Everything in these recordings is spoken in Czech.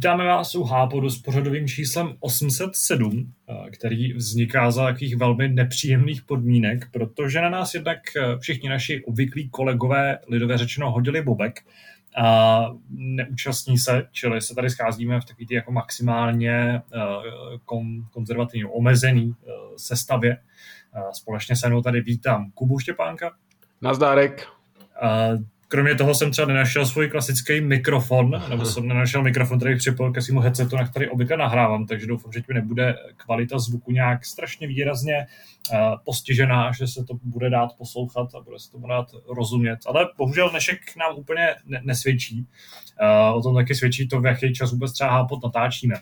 Vítáme vás u Hápodu s pořadovým číslem 807, eh, který vzniká za takových velmi nepříjemných podmínek, protože na nás jednak eh, všichni naši obvyklí kolegové lidově řečeno hodili bobek a neúčastní se, čili se tady scházíme v takový jako maximálně eh, konzervativně omezený sestavě. Společně se mnou tady vítám Kubu Štěpánka. Nazdárek. Kromě toho jsem třeba nenašel svůj klasický mikrofon, nebo jsem nenašel mikrofon, který připojil ke svému headsetu, na který obvykle nahrávám, takže doufám, že ti nebude kvalita zvuku nějak strašně výrazně uh, postižená, že se to bude dát poslouchat a bude se to dát rozumět. Ale bohužel dnešek nám úplně ne- nesvědčí. Uh, o tom taky svědčí to, v jaký čas vůbec třeba hápot natáčíme.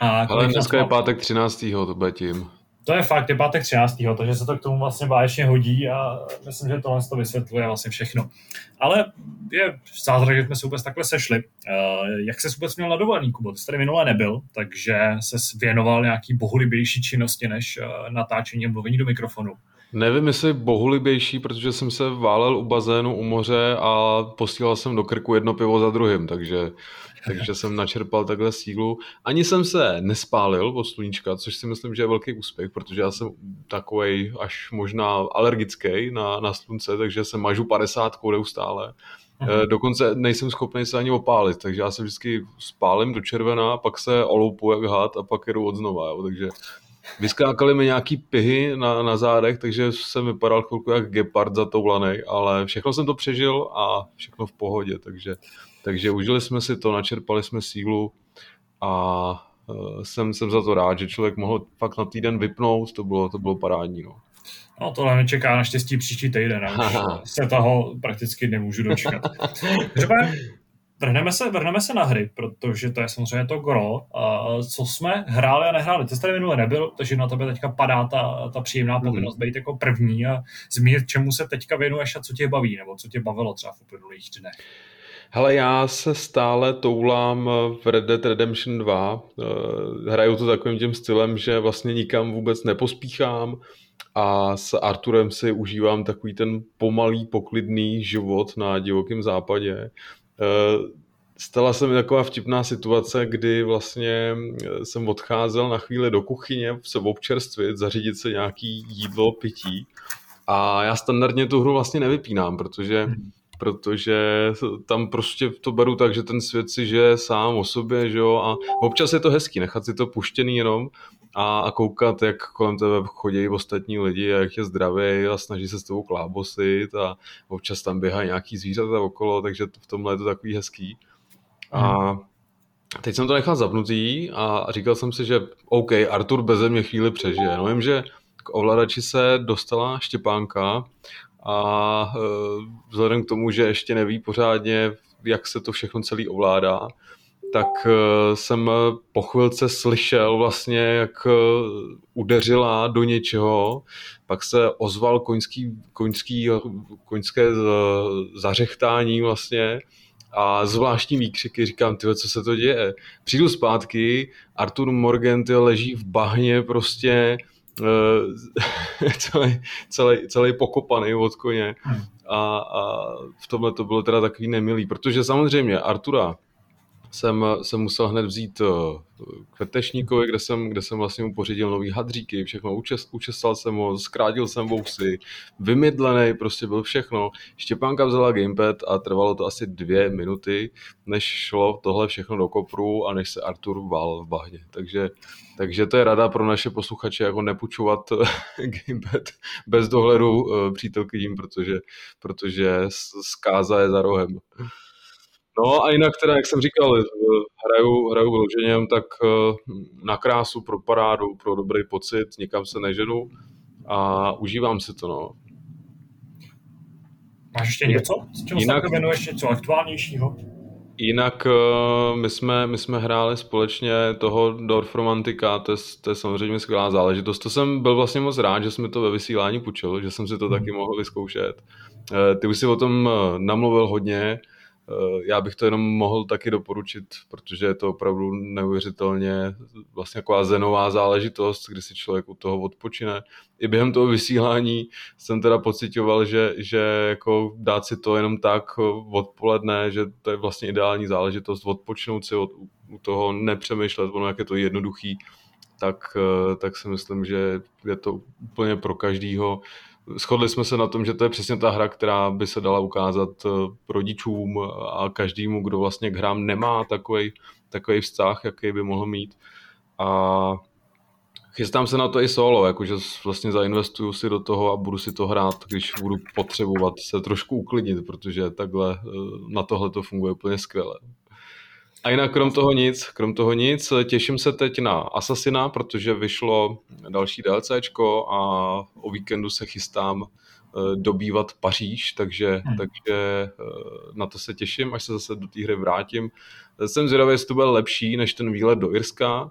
A Ale dneska je pátek 13. to bude tím. To je fakt, je pátek 13. takže se to k tomu vlastně báječně hodí a myslím, že tohle to vysvětluje vlastně všechno. Ale je zázrak, že jsme se vůbec takhle sešli. Uh, jak se vůbec měl na dovolený, Kubo? Ty jsi tady minule nebyl, takže se věnoval nějaký bohulibější činnosti než uh, natáčení a mluvení do mikrofonu. Nevím, jestli bohulibější, protože jsem se válel u bazénu u moře a posílal jsem do krku jedno pivo za druhým, takže takže jsem načerpal takhle sílu. Ani jsem se nespálil od sluníčka, což si myslím, že je velký úspěch, protože já jsem takový až možná alergický na, na slunce, takže se mažu 50 neustále. Aha. Eh, dokonce nejsem schopný se ani opálit, takže já se vždycky spálím do červená, pak se oloupu jak had a pak jedu od znova, jo. takže Vyskákali mi nějaký pihy na, na zádech, takže jsem vypadal chvilku jak gepard zatoulaný, ale všechno jsem to přežil a všechno v pohodě, takže takže užili jsme si to, načerpali jsme sílu a uh, jsem, jsem za to rád, že člověk mohl fakt na týden vypnout, to bylo, to bylo parádní. No. No tohle mě čeká naštěstí příští týden a už se toho prakticky nemůžu dočkat. Třeba vrhneme se, vrhneme se na hry, protože to je samozřejmě to gro. Co jsme hráli a nehráli. Ty jsi tady minule nebyl, takže na tebe teďka padá ta, ta příjemná mhm. povinnost mm. být jako první a zmínit, čemu se teďka věnuješ a co tě baví, nebo co tě bavilo třeba v uplynulých dnech. Hele, já se stále toulám v Red Dead Redemption 2. Eh, hraju to takovým tím stylem, že vlastně nikam vůbec nepospíchám a s Arturem si užívám takový ten pomalý, poklidný život na divokém západě. Eh, stala se mi taková vtipná situace, kdy vlastně jsem odcházel na chvíli do kuchyně se občerstvit, zařídit se nějaký jídlo, pití a já standardně tu hru vlastně nevypínám, protože hmm protože tam prostě to beru tak, že ten svět si žije sám o sobě, že jo, a občas je to hezký, nechat si to puštěný jenom a, a koukat, jak kolem tebe chodí ostatní lidi a jak je zdravý a snaží se s tebou klábosit a občas tam běhají nějaký zvířata okolo, takže v tomhle je to takový hezký. A teď jsem to nechal zapnutý a říkal jsem si, že OK, Artur beze mě chvíli přežije. No vím, že k ovladači se dostala Štěpánka a e, vzhledem k tomu, že ještě neví pořádně, jak se to všechno celý ovládá, tak e, jsem po chvilce slyšel vlastně, jak e, udeřila do něčeho, pak se ozval koňský, koňský, koňské zařechtání vlastně a zvláštní výkřiky, říkám, ty, co se to děje. Přijdu zpátky, Artur Morgan leží v bahně prostě celý, celý, celý pokopaný od koně. A, a v tomhle to bylo teda takový nemilý, protože samozřejmě Artura jsem, jsem musel hned vzít eh, k vetešníkovi, kde jsem, kde jsem vlastně mu pořídil nový hadříky, všechno učes, učesal jsem ho, zkrátil jsem vousy, vymydlený, prostě byl všechno. Štěpánka vzala gamepad a trvalo to asi dvě minuty, než šlo tohle všechno do kopru a než se Artur vál v bahně. Takže, takže to je rada pro naše posluchače, jako nepůjčovat gamepad bez dohledu eh, přítelkyním, protože, protože zkáza je za rohem. No a jinak teda, jak jsem říkal, eh, hraju, hraju vyloženě tak eh, na krásu, pro parádu, pro dobrý pocit, nikam se neženu a užívám si to, no. Máš ještě něco? S čím jinak, se věnuješ něco aktuálnějšího? Jinak eh, my jsme, my jsme hráli společně toho Dorfromantika, to je, to je samozřejmě skvělá záležitost. To jsem byl vlastně moc rád, že jsme to ve vysílání půjčil, že jsem si to taky mohl vyzkoušet. Ty už si o tom namluvil hodně, já bych to jenom mohl taky doporučit, protože je to opravdu neuvěřitelně vlastně taková zenová záležitost, kdy si člověk u toho odpočine. I během toho vysílání jsem teda pocitoval, že, že jako dát si to jenom tak odpoledne, že to je vlastně ideální záležitost, odpočnout si od, u toho, nepřemýšlet, ono jak je to jednoduchý, tak, eh, tak si myslím, že je to úplně pro každýho Shodli jsme se na tom, že to je přesně ta hra, která by se dala ukázat eh, rodičům a každému, kdo vlastně k hrám nemá takový, takový vztah, jaký by mohl mít. A chystám se na to i solo, jakože vlastně zainvestuju si do toho a budu si to hrát, když budu potřebovat se trošku uklidnit, protože takhle eh, na tohle to funguje úplně skvěle. A jinak krom toho nic, krom toho nic, těším se teď na Assassina, protože vyšlo další DLCčko a o víkendu se chystám eh, dobývat Paříž, takže, hmm. takže eh, na to se těším, až se zase do té hry vrátím. Jsem zvědavý, jestli to bude lepší než ten výlet do Irska,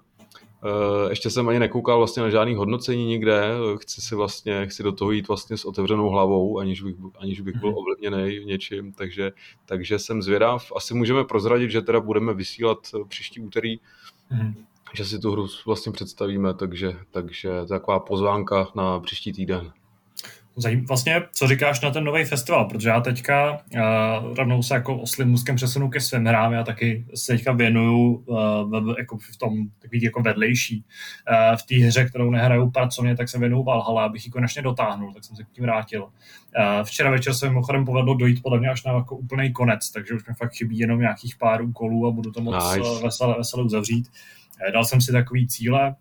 ještě jsem ani nekoukal vlastně na žádný hodnocení nikde, chci si vlastně, chci do toho jít vlastně s otevřenou hlavou, aniž bych, aniž bych byl mhm. ovlivněný něčím, takže, takže jsem zvědav. Asi můžeme prozradit, že teda budeme vysílat eh, příští úterý, mm. že si tu hru vlastně představíme, takže, takže taková pozvánka na příští týden. Zajím, vlastně, co říkáš na ten nový festival, protože já teďka uh, rovnou se jako oslým můzkem přesunu ke svým hrám, já taky se teďka věnuju uh, jako v tom takový jako vedlejší. Uh, v té hře, kterou nehraju pracovně, tak se věnuju Valhalla, abych ji konečně dotáhnul, tak jsem se k tím vrátil. Uh, včera večer se mimochodem povedlo dojít podle mě až na jako úplný konec, takže už mi fakt chybí jenom nějakých pár úkolů a budu to moc nice. veselé, veselé uzavřít. Eh, dal jsem si takový cíle,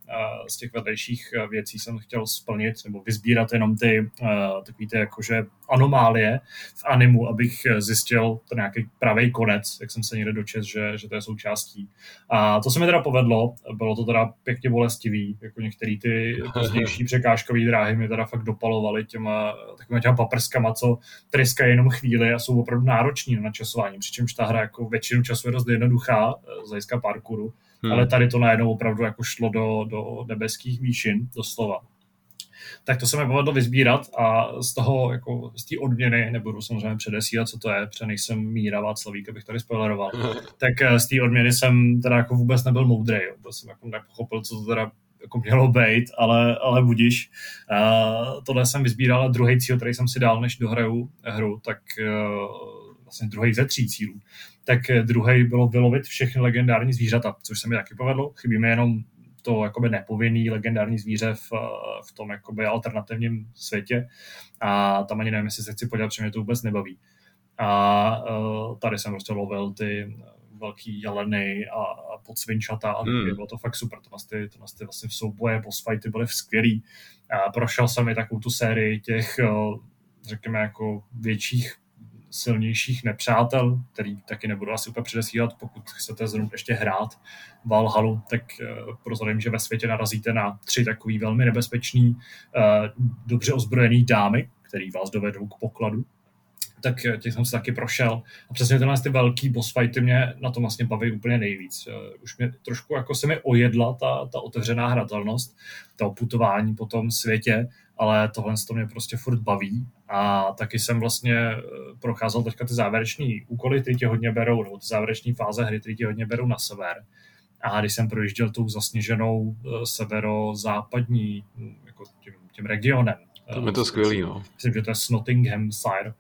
z těch vedlejších eh, věcí jsem chtěl splnit, nebo vyzbírat jenom ty eh, takový ty jakože anomálie v animu, abych zjistil ten nějaký pravý konec, jak jsem se někde dočet, že, že to je součástí. A to se mi teda povedlo, bylo to teda pěkně bolestivý, jako některé ty pozdější překážkové dráhy mi teda fakt dopalovaly těma takovými těma paprskama, co tryskají jenom chvíli a jsou opravdu nároční na načasování, přičemž ta hra jako většinu času je dost jednoduchá z hlediska parkouru hmm. ale tady to najednou opravdu jako šlo do, do nebeských výšin, doslova. Tak to se mi povedlo vyzbírat a z toho, jako z té odměny, nebudu samozřejmě předesílat, co to je, protože nejsem Míra Václavík, abych tady spoileroval, tak eh, z té odměny jsem teda jako vůbec nebyl moudrý, vůbec jsem jako nepochopil, co to teda jako mělo být, ale, ale budíš. Uh, tohle jsem vyzbíral a druhý cíl, který jsem si dal, než dohraju hru, tak uh, vlastně druhý ze tří cílů, tak eh, druhý bylo vylovit všechny legendární zvířata, což se mi taky povedlo. Chybí mi jenom to jakoby nepovinný legendární zvíře v, eh, v tom jakoby alternativním světě a tam ani nevím, jestli se chci podívat, protože mě to vůbec nebaví. A uh, tady jsem prostě lovil ty velký jeleny a, a podsvinčata a hmm. bylo to fakt super. To ty, to ty vlastně v souboje, boss fighty byly skvělý. A prošel jsem i takovou tu sérii těch, řekněme, jako větších silnějších nepřátel, který taky nebudu asi úplně předesílat, pokud chcete zrovna ještě hrát Valhalu, tak eh, prozradím, že ve světě narazíte na tři takový velmi nebezpečný, eh, dobře ozbrojený dámy, který vás dovedou k pokladu tak eh, těch jsem se taky prošel. A přesně tenhle ty velký boss fighty mě na tom vlastně baví úplně nejvíc. Už mě trošku jako se mi ojedla ta, ta otevřená hratelnost, to putování po tom světě, ale tohle to mě prostě furt baví a taky jsem vlastně eh, procházel teďka ty závěreční úkoly, ty tě hodně berou, nebo ty závěreční fáze hry, ty tě hodně berou na sever. A když jsem projížděl tou zasněženou eh, severozápadní hm, jako tím, tím regionem, to je to skvělý, no. Myslím, že to je Nottinghamshire,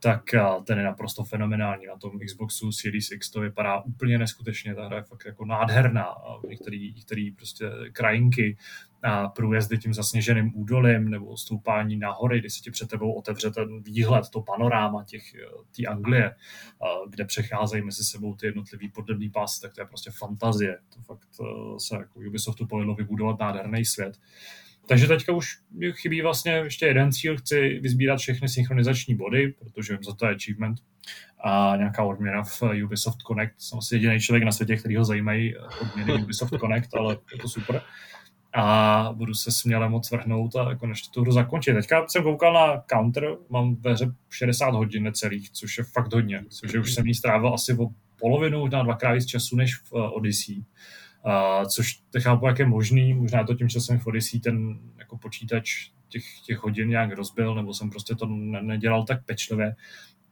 tak eh, ten je naprosto fenomenální. Na tom Xboxu Series X to vypadá úplně neskutečně, ta hra je fakt jako nádherná. Některý, některý prostě krajinky, a průjezdy tím zasněženým údolím nebo stoupání na hory, kdy se ti před tebou otevře ten výhled, to panoráma těch, eh, té Anglie, kde přecházejí mezi sebou ty jednotlivý podlební pásy, tak to je prostě fantazie. To fakt eh, se jako Ubisoftu povedlo vybudovat nádherný svět. Takže teďka už chybí vlastně ještě jeden cíl, chci vyzbírat všechny synchronizační body, protože za to je achievement a nějaká odměna v Ubisoft Connect. Jsem asi jediný člověk na světě, který ho zajímají odměny Ubisoft Connect, ale je to super. A budu se směle moc vrhnout a konečně tu hru zakončit. Teďka jsem koukal na counter, mám ve hře 60 hodin necelých, což je fakt hodně. Že už jsem jí strávil asi o polovinu, možná dvakrát víc času než v Odyssey. Uh, což chápu, jak je možný, možná to tím, že jsem v Odyssey ten jako počítač těch, těch hodin nějak rozbil, nebo jsem prostě to ne, nedělal tak pečlivě,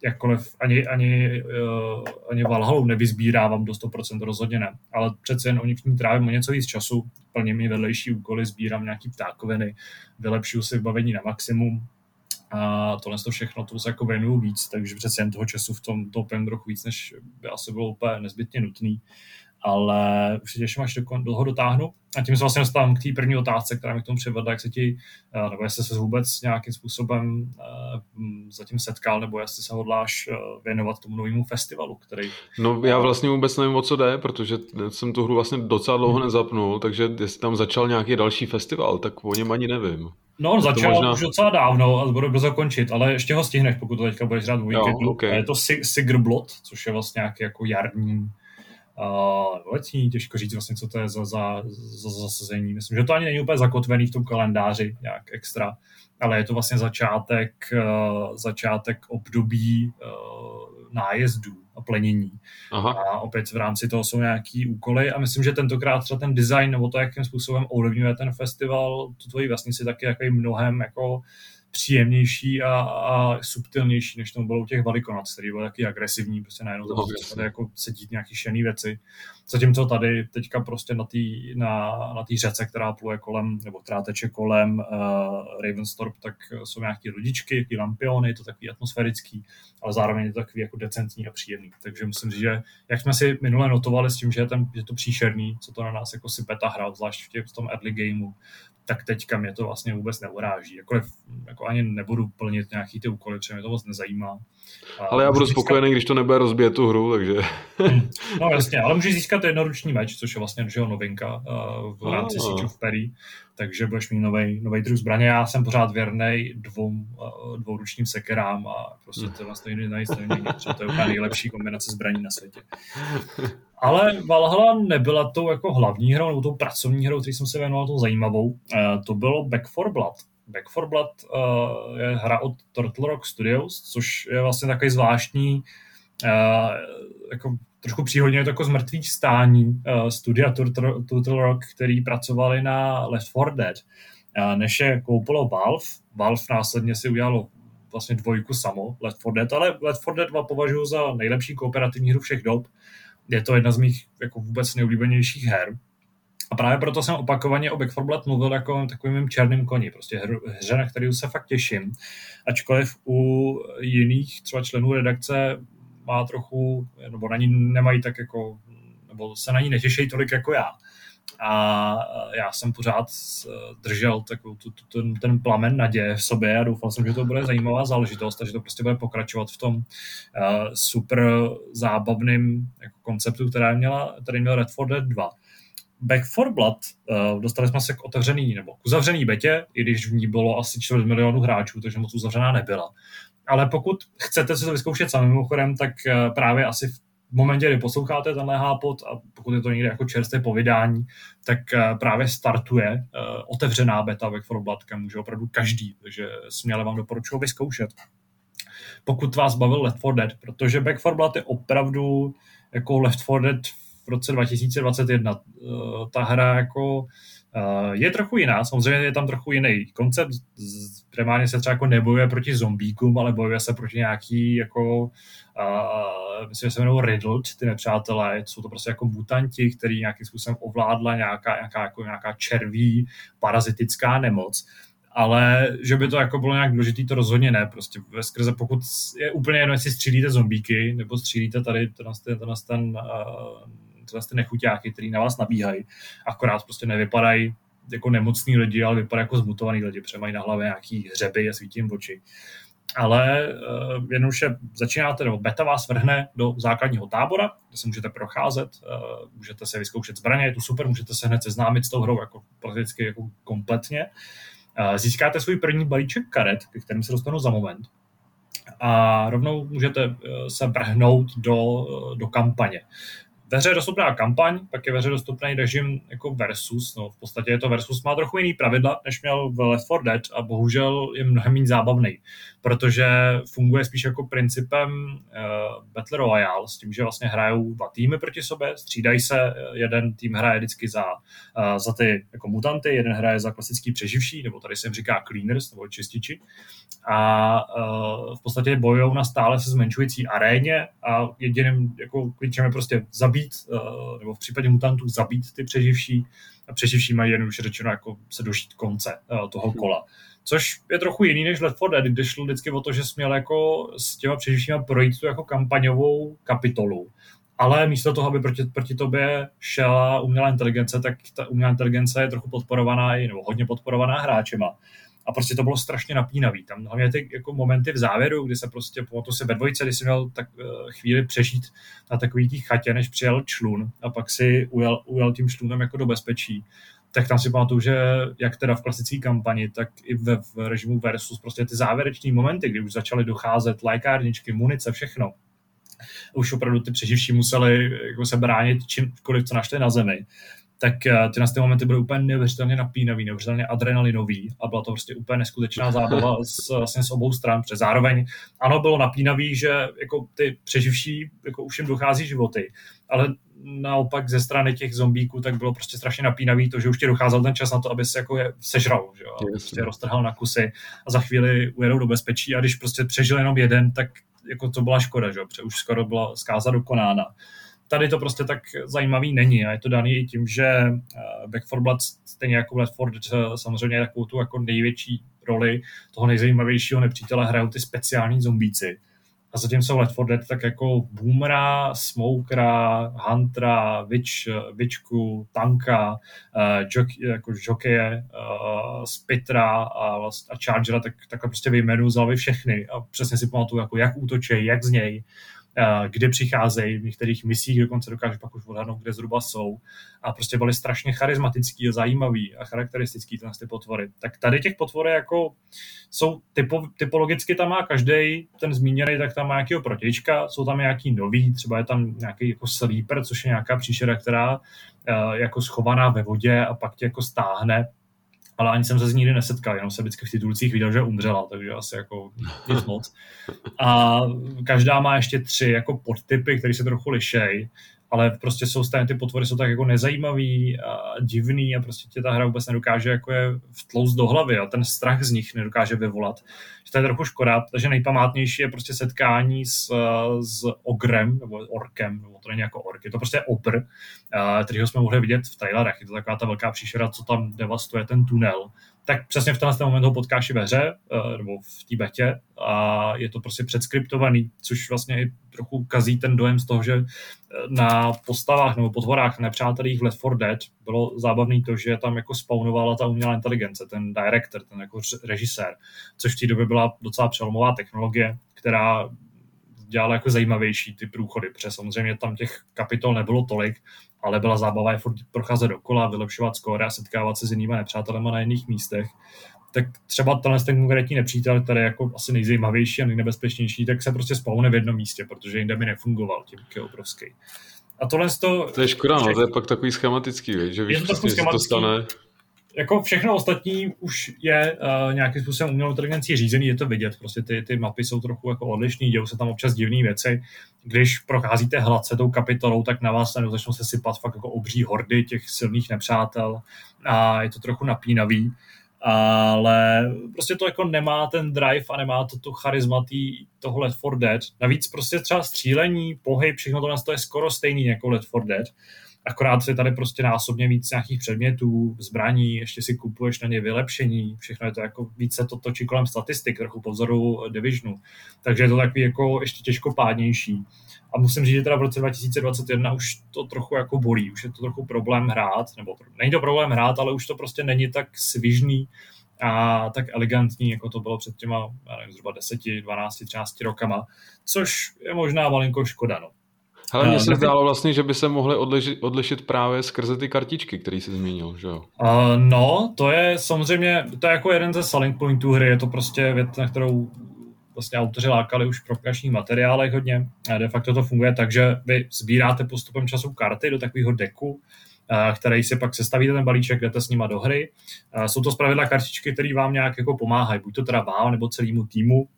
jakkoliv ani, ani, uh, ani Valhalu nevyzbírávám do 100% rozhodně ne, ale přece jen o nich ní trávím o něco víc času, plním mi vedlejší úkoly, sbírám nějaký ptákoviny, vylepšuju si vybavení na maximum, a tohle to všechno to se jako věnuju víc, takže přece jen toho času v tom topím trochu víc, než by asi bylo úplně nezbytně nutný ale už se těším, až dlouho dotáhnu. A tím se vlastně dostávám k té první otázce, která mi k tomu přivedla, jak se ti, eh, nebo jestli se vůbec nějakým způsobem uh, zatím setkal, nebo jestli se hodláš uh, věnovat tomu novému festivalu, který... No já vlastně vůbec nevím, o co jde, protože jsem tu hru vlastně docela dlouho nezapnul, takže jestli tam začal nějaký další festival, tak o něm ani nevím. No, on začal možná... už docela dávno a budu brzo končit, ale ještě ho stihneš, pokud to teďka budeš hrát v víkendu. Okay. Je to Sigrblot, což je vlastně nějaký jako jarní uh, letní, těžko říct vlastně, co to je za, za, za zasazení. Myslím, že to ani není úplně zakotvený v tom kalendáři nějak extra, ale je to vlastně začátek, uh, začátek období uh, nájezdů a plenění. Aha. A opět v rámci toho jsou nějaký úkoly a myslím, že tentokrát třeba ten design nebo to, jakým způsobem ovlivňuje ten festival, tu tvoji vesnici taky jako mnohem jako příjemnější a, a subtilnější, než tomu bylo u těch velikonoc, který byl taky agresivní, prostě najednou tam no, tady jako sedít nějaký šený věci. Zatímco tady teďka prostě na té na, na tý řece, která pluje kolem, nebo která teče kolem uh, Ravenstorp, tak jsou nějaké lodičky, jaký lampiony, to takový atmosférický, ale zároveň je to takový jako decentní a příjemný. Takže musím říct, že jak jsme si minule notovali s tím, že je, ten, že to příšerný, co to na nás jako sype ta hra, zvlášť v, těch, v tom early gameu, tak teďka mě to vlastně vůbec neuráží. Jakkoliv jako ani nebudu plnit nějaký ty úkoly, protože mě to moc nezajímá. Ale já budu získat... spokojený, když to nebude rozbíjet tu hru, takže... No jasně, ale můžeš získat jednoruční meč, což je vlastně že novinka uh, v rámci oh. Siege of Perry, takže budeš mít nový druh zbraně. Já jsem pořád věrný dvou, uh, dvouručním sekerám a prostě to vlastně nejde najít to je úplně nejlepší kombinace zbraní na světě. Ale Valhalla nebyla tou jako hlavní hrou, nebo tou pracovní hrou, který jsem se věnoval, tou zajímavou. Uh, to bylo Back for Blood. Back for Blood uh, je hra od Turtle Rock Studios, což je vlastně takový zvláštní, jako trošku příhodně je to jako zmrtvý stání uh, studia Turtle, Rock, který pracovali na Left 4 Dead. Uh, než je koupilo Valve, Valve následně si udělalo vlastně dvojku samo, Left 4 Dead, ale Left 4 Dead 2 považuji za nejlepší kooperativní hru všech dob. Je to jedna z mých jako vůbec nejoblíbenějších her. A právě proto jsem opakovaně o Back 4 Blood mluvil jako takovým černým koni, prostě hru, hře, na který se fakt těším. Ačkoliv u jiných třeba členů redakce má trochu, nebo na ní nemají tak jako, nebo se na ní netěší tolik jako já. A já jsem pořád držel takovou tu, tu, ten, ten plamen naděje v sobě a doufal jsem, že to bude zajímavá záležitost a že to prostě bude pokračovat v tom uh, super zábavným jako konceptu, který měla, který měl Red 4 Dead 2 Back for Blood, uh, dostali jsme se k otevřený nebo k uzavřený betě, i když v ní bylo asi 4 milionů hráčů, takže moc uzavřená nebyla. Ale pokud chcete si to vyzkoušet samým mimochodem, tak uh, právě asi v momentě, kdy posloucháte tenhle hápot a pokud je to někde jako čerstvé povídání, tak uh, právě startuje uh, otevřená beta Back for Blood, kam může opravdu každý, takže směle vám doporučuji vyzkoušet. Pokud vás bavil Left 4 Dead, protože Back for Blood je opravdu jako Left 4 Dead v roce 2021. Eh, ta hra jako eh, je trochu jiná, samozřejmě je tam trochu jiný koncept, primárně se třeba jako nebojuje proti zombíkům, ale bojuje se proti nějaký jako uh, myslím, že se jmenují Riddled, ty nepřátelé, jsou to prostě jako mutanti, který nějakým způsobem ovládla nějaká, nějaká, jako nějaká červí parazitická nemoc ale že by to jako bylo nějak důležitý, to rozhodně ne. Prostě ve skrze, pokud je úplně jedno, jestli střílíte zombíky, nebo střílíte tady ten, ten, ten, ten uh, tyhle ty nechuťáky, který na vás nabíhají, akorát prostě nevypadají jako nemocní lidi, ale vypadají jako zmutovaný lidi, protože mají na hlavě nějaký hřeby a svítí jim oči. Ale uh, jednoduše začínáte, nebo beta vás vrhne do základního tábora, kde se můžete procházet, uh, můžete se vyzkoušet zbraně, je to super, můžete se hned seznámit s tou hrou jako prakticky jako kompletně. Uh, získáte svůj první balíček karet, ke kterým se dostanu za moment a rovnou můžete se vrhnout do, do kampaně ve hře je dostupná kampaň, pak je ve hře dostupný režim jako versus, no v podstatě je to versus, má trochu jiný pravidla, než měl v Left 4 Dead a bohužel je mnohem méně zábavný, protože funguje spíš jako principem uh, Battle Royale, s tím, že vlastně hrajou dva týmy proti sobě, střídají se, jeden tým hraje vždycky za, uh, za ty jako mutanty, jeden hraje za klasický přeživší, nebo tady se jim říká cleaners, nebo čističi, a uh, v podstatě bojují na stále se zmenšující aréně a jediným jako klíčem je prostě zabít, uh, nebo v případě mutantů zabít ty přeživší a přeživší mají už řečeno jako se dožít konce uh, toho kola. Což je trochu jiný než Left 4 Dead, kde šlo vždycky o to, že směl jako s těma přeživšíma projít tu jako kampaňovou kapitolu. Ale místo toho, aby proti, proti tobě šla umělá inteligence, tak ta umělá inteligence je trochu podporovaná, nebo hodně podporovaná hráčema a prostě to bylo strašně napínavý. Tam hlavně ty jako momenty v závěru, kdy se prostě, to se ve dvojce, kdy si měl tak uh, chvíli přežít na takový tý chatě, než přijel člun a pak si ujel, ujel tím člunem jako do bezpečí, tak tam si pamatuju, že jak teda v klasické kampani, tak i ve v režimu versus prostě ty závěreční momenty, kdy už začaly docházet lékárničky, munice, všechno, už opravdu ty přeživší museli jako se bránit čímkoliv, co našli na zemi, tak eh, ty na ty momenty byly úplně neuvěřitelně napínavý, neuvěřitelně adrenalinový a byla to prostě úplně neskutečná zábava s, vlastně s obou stran, protože zároveň ano, bylo napínavý, že jako ty přeživší, jako už jim dochází životy, ale naopak ze strany těch zombíků, tak bylo prostě strašně napínavý to, že už ti docházel ten čas na to, aby se jako je sežral, že jo, a prostě roztrhal na kusy a za chvíli ujedou do bezpečí a když prostě přežil jenom jeden, tak jako to byla škoda, že jo, protože už skoro byla zkáza dokonána tady to prostě tak zajímavý není a je to daný i tím, že eh, Back 4 Blood stejně jako 4 Dead samozřejmě takovou tu jako největší roli toho nejzajímavějšího nepřítele hrajou ty speciální zombíci. A zatímco Left 4 Dead tak jako Boomera, Smokera, Huntera, Witch, Witchku, Tanka, uh, jockey, jako jokeje, uh, Spitra a, a Chargera, tak, tak prostě vyjmenuji z hlavy všechny a přesně si pamatuju, jako jak útočí, jak z něj Eh, kde přicházejí, v některých misích dokonce dokážu pak už odhadnout, kde zhruba jsou. A prostě byly strašně charismatický a zajímavý a charakteristický ty, ty potvory. Tak tady těch potvory jako jsou typo, typologicky tam má každý ten zmíněný, tak tam má nějakého protička, jsou tam nějaký nový, třeba je tam nějaký jako sleeper, což je nějaká příšera, která uh, jako schovaná ve vodě a pak tě jako stáhne ale ani jsem se z ní nikdy nesetkal, jenom jsem vždycky v titulcích viděl, že umřela, takže asi jako nic moc. A každá má ještě tři jako podtypy, které se trochu lišejí ale prostě jsou stejně ty potvory jsou tak jako nezajímavý a divný a prostě tě ta hra vůbec nedokáže jako je vtloust do hlavy a ten strach z nich nedokáže vyvolat. Že to je trochu škoda, takže nejpamátnější je prostě setkání s, s ogrem, nebo orkem, nebo to není jako ork, je to prostě obr, kterýho jsme mohli vidět v trailerech, je to taková ta velká příšera, co tam devastuje ten tunel tak přesně v tenhle moment ho potkáš i ve hře, eh, nebo v té betě a je to prostě předskriptovaný, což vlastně i trochu kazí ten dojem z toho, že eh, na postavách nebo potvorách nepřátelích v Left 4 Dead bylo zábavný to, že tam jako spawnovala ta umělá inteligence, ten director, ten jako režisér, což v té době byla docela přelomová technologie, která dělala jako zajímavější ty průchody, protože samozřejmě tam těch kapitol nebylo tolik, ale byla zábava je furt procházet dokola, vylepšovat skóre a setkávat se s jinými nepřátelema na jiných místech. Tak třeba tenhle ten konkrétní nepřítel, který je jako asi nejzajímavější a nejnebezpečnější, tak se prostě spavne v jednom místě, protože jinde by nefungoval, tím je obrovský. A tohle to... To je škoda, no, to je pak takový schematický, že víš, je to, přesně, to stane jako všechno ostatní už je uh, nějakým způsobem umělou inteligencí řízený, je to vidět, prostě ty, ty mapy jsou trochu jako odlišný, dějou se tam občas divné věci. Když procházíte hladce tou kapitolou, tak na vás začnou se sypat fakt jako obří hordy těch silných nepřátel a je to trochu napínavý ale prostě to jako nemá ten drive a nemá to tu charizmatý toho Let for Dead. Navíc prostě třeba střílení, pohyb, všechno to je skoro stejný jako Let for Dead akorát je tady prostě násobně víc nějakých předmětů, zbraní, ještě si kupuješ na ně vylepšení, všechno je to jako více to točí kolem statistik, trochu po vzoru Divisionu, takže je to takový jako ještě těžkopádnější. A musím říct, že teda v roce 2021 už to trochu jako bolí, už je to trochu problém hrát, nebo není to problém hrát, ale už to prostě není tak svižný a tak elegantní, jako to bylo před těma, já nevím, zhruba 10, 12, 13 rokama, což je možná malinko škoda, no. Ale mně se zdálo vlastně, že by se mohli odlišit, odlišit právě skrze ty kartičky, který jsi zmínil, že jo? Uh, no, to je samozřejmě, to je jako jeden ze selling pointů hry, je to prostě věc, na kterou vlastně autoři lákali už v propagačních materiálech hodně. A de facto to funguje tak, že vy sbíráte postupem času karty do takového deku, který si pak sestavíte ten balíček, jdete s nima do hry. Jsou to zpravidla kartičky, které vám nějak jako pomáhají, buď to teda vám nebo celému týmu.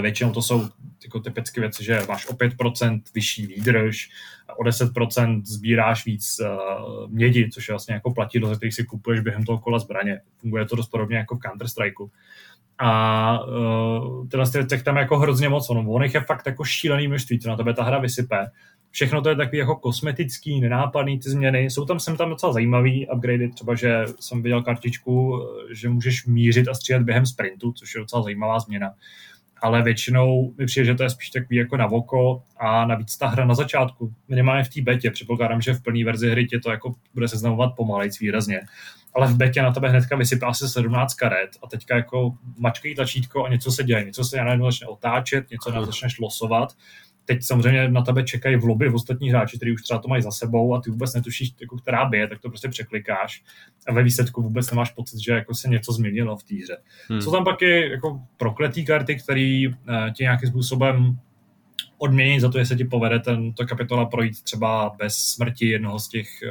Většinou to jsou jako typické věci, že máš o 5% vyšší výdrž, o 10% sbíráš víc uh, mědi, což je vlastně jako platidlo, za který si kupuješ během toho kola zbraně. Funguje to dost podobně jako v Counter-Strikeu. A uh, tyhle těch tam jako hrozně moc, ono, on je fakt jako šílený množství, co na tebe ta hra vysype. Všechno to je takový jako kosmetický, nenápadný ty změny. Jsou tam sem tam docela zajímavý upgradey, třeba že jsem viděl kartičku, že můžeš mířit a střílet během sprintu, což je docela zajímavá změna ale většinou mi přijde, že to je spíš takový jako na voko a navíc ta hra na začátku, minimálně v té betě, předpokládám, že v plné verzi hry tě to jako bude seznamovat pomalejc výrazně, ale v betě na tebe hnedka vysypá asi 17 karet a teďka jako mačkají tlačítko a něco se děje, něco se najednou začne otáčet, něco nás začneš losovat teď samozřejmě na tebe čekají v lobby v ostatní hráči, kteří už třeba to mají za sebou a ty vůbec netušíš, jako která bije, tak to prostě překlikáš a ve výsledku vůbec nemáš pocit, že jako se něco změnilo v té hře. Hmm. Jsou tam pak i jako prokletý karty, které uh, ti nějakým způsobem odmění za to, jestli ti povede tento kapitola projít třeba bez smrti jednoho z těch, eh,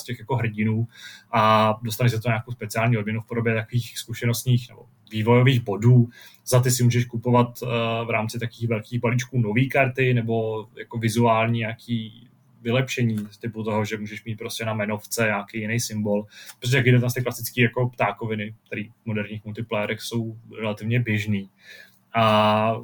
z těch jako hrdinů a dostane se to nějakou speciální odměnu v podobě takových zkušenostních nebo vývojových bodů. Za ty si můžeš kupovat eh, v rámci takových velkých balíčků nové karty nebo jako vizuální nějaký vylepšení typu toho, že můžeš mít prostě na menovce nějaký jiný symbol. Protože jak jde tam ty klasické jako ptákoviny, které v moderních multiplayerech jsou relativně běžný. A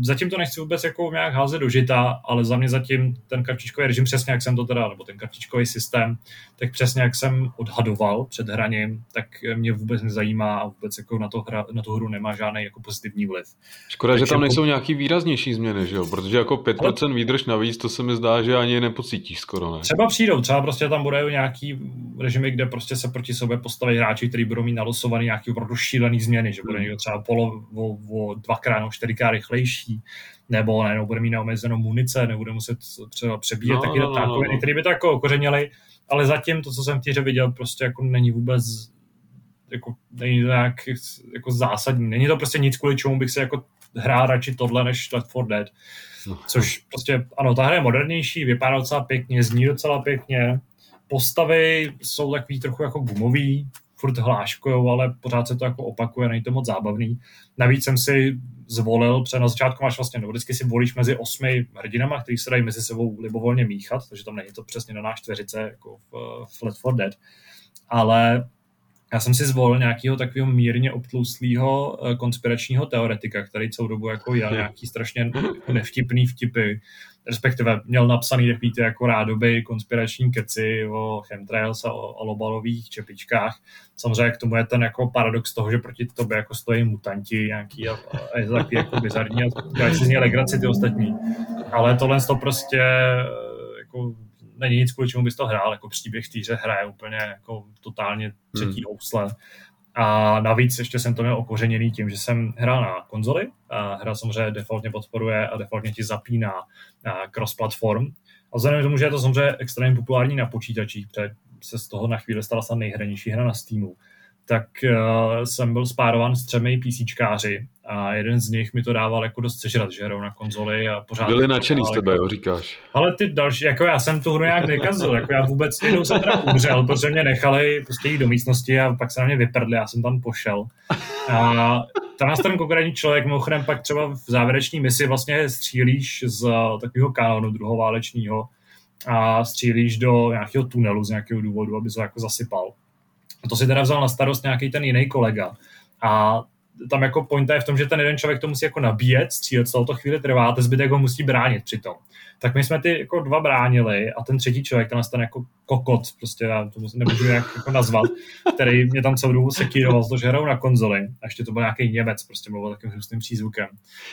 zatím to nechci vůbec jako nějak házet do žita, ale za mě zatím ten kartičkový režim přesně jak jsem to teda, nebo ten kartičkový systém, tak přesně jak jsem odhadoval před hraním, tak mě vůbec nezajímá a vůbec jako na, to hra, na tu hru nemá žádný jako pozitivní vliv. Škoda, Takže že tam nejsou po... nějaký výraznější změny, že jo? Protože jako 5% ale... výdrž navíc, to se mi zdá, že ani nepocítíš skoro, ne? Třeba přijdou, třeba prostě tam bude nějaký režimy, kde prostě se proti sobě postaví hráči, kteří budou mít nalosovaný nějaký opravdu šílený změny, že bude hmm. někdo třeba polo o, o dvakrát nebo čtyřikrát rychlejší, nebo najednou bude mít neomezenou munice, nebude muset třeba přebíjet no, taky no, no, no, no. který by to jako okořenili, ale zatím to, co jsem v týře viděl, prostě jako není vůbec jako, není to nějak jako zásadní. Není to prostě nic, kvůli čemu bych se jako hrál radši tohle než Left 4 Dead. No. Což prostě, ano, ta hra je modernější, vypadá docela pěkně, zní docela pěkně, postavy jsou takový trochu jako gumový, furt hláškujou, ale pořád se to jako opakuje, není to moc zábavný. Navíc jsem si zvolil, protože na začátku máš vlastně, no, vždycky si volíš mezi osmi hrdinama, kteří se dají mezi sebou libovolně míchat, takže tam není to přesně na náš čtveřice jako v, v Left 4 Dead. Ale já jsem si zvolil nějakého takového mírně obtlouslého eh, konspiračního teoretika, který celou dobu jako jel nějaký strašně nevtipný vtipy, respektive měl napsaný takový ty jako rádoby konspirační keci o chemtrails a o, o lobalových čepičkách. Samozřejmě k tomu je ten jako paradox toho, že proti tobě jako stojí mutanti nějaký a, a je to takový jako bizarní a dělají si z něj legraci ty ostatní. Ale tohle to prostě jako není nic, kvůli čemu bys to hrál, jako příběh týře hraje úplně jako totálně třetí hmm. housle. A navíc ještě jsem to měl okořeněný tím, že jsem hrál na konzoli. A hra samozřejmě defaultně podporuje a defaultně ti zapíná cross-platform. A vzhledem k tomu, že je to samozřejmě extrémně populární na počítačích, protože se z toho na chvíli stala snad nejhranější hra na Steamu, tak uh, jsem byl spárován s třemi PCčkáři a jeden z nich mi to dával jako dost sežrat, že hrou na konzoli a pořád... Byli nadšený z tebe, jo, říkáš. Ale ty další, jako já jsem tu hru nějak nekazil, jako já vůbec jednou jsem teda umřel, protože mě nechali prostě jít do místnosti a pak se na mě vyprdli, já jsem tam pošel. A nás ten konkrétní člověk, mimochodem pak třeba v závěreční misi vlastně střílíš z takového kanonu druhoválečního a střílíš do nějakého tunelu z nějakého důvodu, aby se jako zasypal. A to si teda vzal na starost nějaký ten jiný kolega. A tam jako pointa je v tom, že ten jeden člověk to musí jako nabíjet, střílet, celou to chvíli trvá, a ten zbytek ho musí bránit přitom. Tak my jsme ty jako dva bránili a ten třetí člověk, ten ten jako kokot, prostě já to nemůžu nějak jako nazvat, který mě tam celou dobu sekíroval, že hrajou na konzoli a ještě to byl nějaký Němec, prostě mluvil takovým hrustným přízvukem.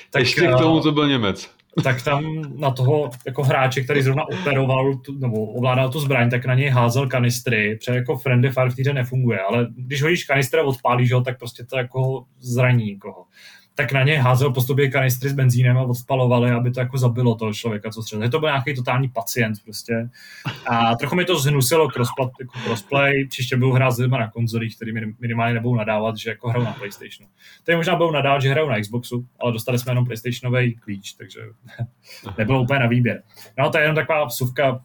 Tak, ještě k tomu to byl Němec tak tam na toho jako hráče, který zrovna operoval tu, nebo ovládal tu zbraň, tak na něj házel kanistry, protože jako friendly fire v týře nefunguje, ale když hodíš kanistra a odpálíš ho, tak prostě to jako zraní někoho. Tak na ně házel postupně kanistry s benzínem a odpalovali, aby to jako zabilo toho člověka, co střelil. To byl nějaký totální pacient prostě. A trochu mi to zhnusilo crossplay, jako crossplay příště budu hrát s lidmi na konzolích, který minimálně nebudou nadávat, že jako hrajou na PlayStationu. Tady možná budou nadávat, že hrajou na Xboxu, ale dostali jsme jenom PlayStationový klíč, takže nebylo úplně na výběr. No to je jenom taková vsuvka uh,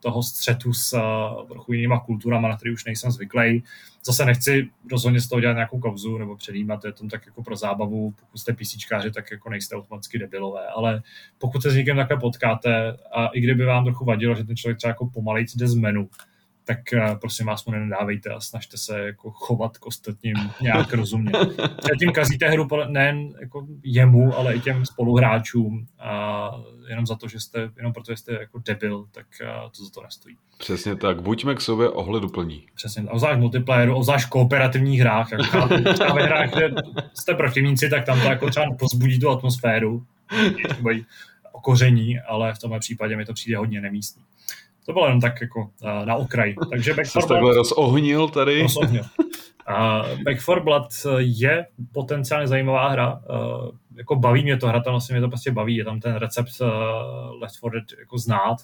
toho střetu s uh, trochu jinýma kulturama, na který už nejsem zvyklý zase nechci rozhodně z toho dělat nějakou kauzu nebo předjímat, je to tak jako pro zábavu, pokud jste písíčkáři, tak jako nejste automaticky debilové, ale pokud se s někým takhle potkáte a i kdyby vám trochu vadilo, že ten člověk třeba jako pomalejc jde z menu, tak eh, prosím vás mu nenadávejte a snažte se jako chovat k ostatním nějak rozumně. Tím kazíte hru nejen jako jemu, ale i těm spoluhráčům a jenom za to, že jste, jenom protože jste jako debil, tak eh, to za to nestojí. Přesně tak, buďme k sobě ohleduplní. Přesně, obzvlášť multiplayeru, obzvlášť kooperativních hrách, jako třeba ve hrách, kde jste protivníci, tak tam to jako třeba pozbudí tu atmosféru, okoření, ale v tomhle případě mi to přijde hodně nemístný. To bylo jenom tak jako uh, na okraj. Takže Back for Blood... rozohnil tady. Rozohnil. Uh, Back for Blood je potenciálně zajímavá hra. Uh, jako baví mě to, hratelnost mě to prostě baví. Je tam ten recept uh, Left 4 Dead jako znát.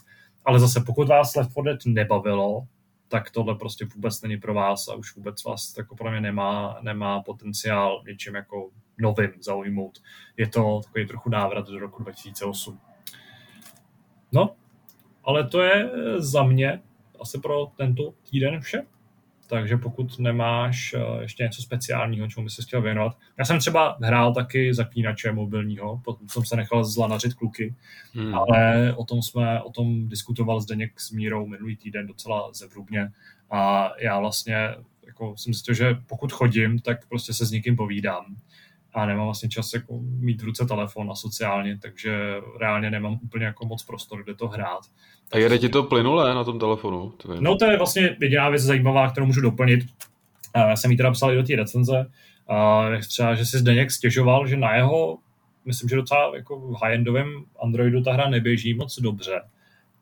Ale zase pokud vás Left 4 Dead nebavilo, tak tohle prostě vůbec není pro vás a už vůbec vás jako podle mě nemá, nemá potenciál něčím jako novým zaujmout. Je to takový trochu návrat do roku 2008. No, ale to je za mě asi pro tento týden vše. Takže pokud nemáš eh, ještě něco speciálního, čemu bys se chtěl věnovat. Já jsem třeba hrál taky zaklínače mobilního, potom jsem se nechal zlanařit kluky, hmm. ale o tom jsme o tom diskutoval Zdeněk s Mírou minulý týden docela zevrubně a já vlastně jako jsem zjistil, že pokud chodím, tak prostě se s někým povídám a nemám vlastně čas jako mít v ruce telefon a sociálně, takže reálně nemám úplně jako moc prostor, kde to hrát. A jede ti to plynule na tom telefonu? Je... No to je vlastně jediná věc zajímavá, kterou můžu doplnit. Já jsem ji teda psal i do té recenze, třeba, že si Zdeněk stěžoval, že na jeho, myslím, že docela jako v high-endovém Androidu ta hra neběží moc dobře.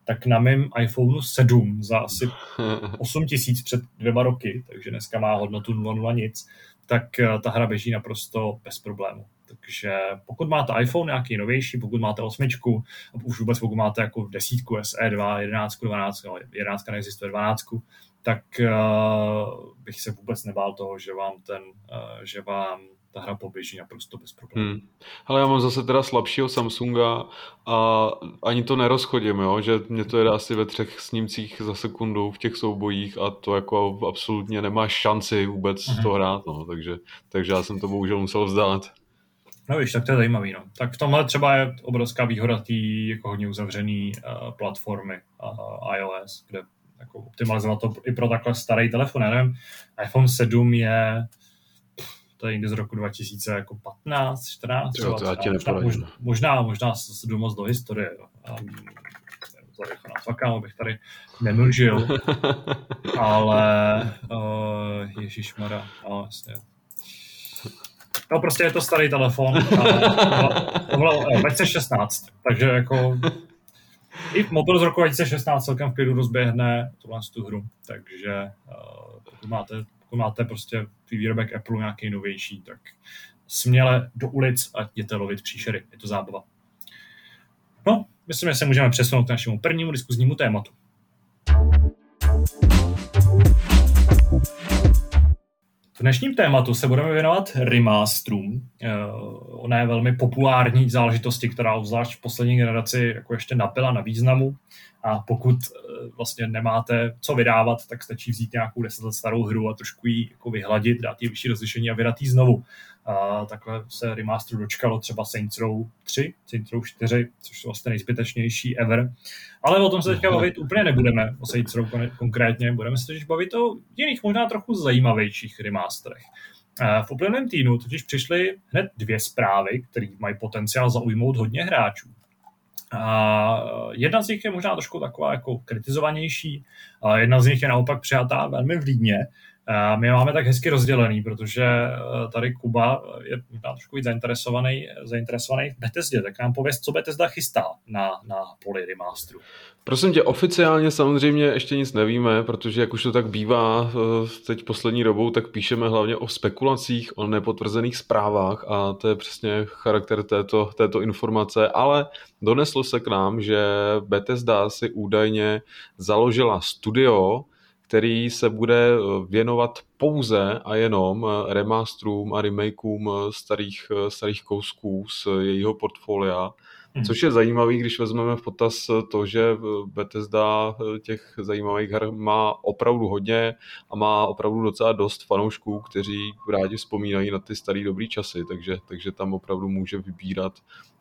Tak na mém iPhoneu 7 za asi 8 tisíc před dvěma roky, takže dneska má hodnotu 0,0 nic, tak eh, ta hra běží naprosto bez problému. Takže pokud máte iPhone nějaký novější, pokud máte osmičku, už vůbec pokud máte jako desítku, SE 2, 11, 12, no, 11 neexistuje 12, tak uh, bych se vůbec nebál toho, že vám ten, uh, že vám ta hra poběží naprosto bez problémů. Hmm. Ale já mám zase teda slabšího Samsunga a ani to nerozchodím, jo? že mě to jede asi ve třech snímcích za sekundu v těch soubojích a to jako absolutně nemá šanci vůbec hmm. to hrát, no. takže, takže já jsem to bohužel musel vzdát. No víš, tak to je zajímavý. No. Tak v tomhle třeba je obrovská výhoda té jako hodně uzavřený uh, platformy uh, iOS, kde jako optimalizovat to i pro takhle starý telefon. Já nevím, iPhone 7 je to je někdy z roku 2015, 14, jo, to já ti možná, možná, možná se jdu moc do historie. Um, Fakám, abych tady nemlžil, ale uh, ježišmara, no, jasně. No prostě je to starý telefon. To bylo 2016, takže jako i mobil z roku 2016 celkem v klidu rozběhne tuhle tu hru, takže uh, pokud máte pokud máte prostě výrobek Apple nějaký novější, tak směle do ulic a jděte lovit příšery. Je to zábava. No, myslím, že se můžeme přesunout k našemu prvnímu diskuznímu tématu. V dnešním tématu se budeme věnovat remasterům, eh, oné velmi populární záležitosti, která obzvlášť v poslední generaci jako ještě napila na významu a pokud eh, vlastně nemáte co vydávat, tak stačí vzít nějakou deset let starou hru a trošku ji jako vyhladit, dát jí vyšší rozlišení a vydat ji znovu. A takhle se remaster dočkalo třeba Saints Row 3, Saints Row 4, což je vlastně nejzbytečnější ever. Ale o tom se teďka bavit úplně nebudeme, o Saints Row konkrétně. Budeme se totiž bavit o jiných možná trochu zajímavějších remasterech. V uplynulém týdnu totiž přišly hned dvě zprávy, které mají potenciál zaujmout hodně hráčů. A jedna z nich je možná trošku taková jako kritizovanější, a jedna z nich je naopak přijatá velmi vlídně. My máme tak hezky rozdělený, protože tady Kuba je možná trošku víc zainteresovaný, zainteresovaný v Bethesdě, tak nám pověst, co Bethesda chystá na, na poli remasteru. Prosím tě, oficiálně samozřejmě ještě nic nevíme, protože jak už to tak bývá teď poslední dobou, tak píšeme hlavně o spekulacích, o nepotvrzených zprávách a to je přesně charakter této, této informace, ale doneslo se k nám, že Bethesda si údajně založila studio, který se bude věnovat pouze a jenom remasterům a remakeům starých, starých kousků z jejího portfolia. Což je zajímavý, když vezmeme v potaz to, že Bethesda těch zajímavých her má opravdu hodně a má opravdu docela dost fanoušků, kteří rádi vzpomínají na ty staré dobré časy, takže, takže tam opravdu může vybírat.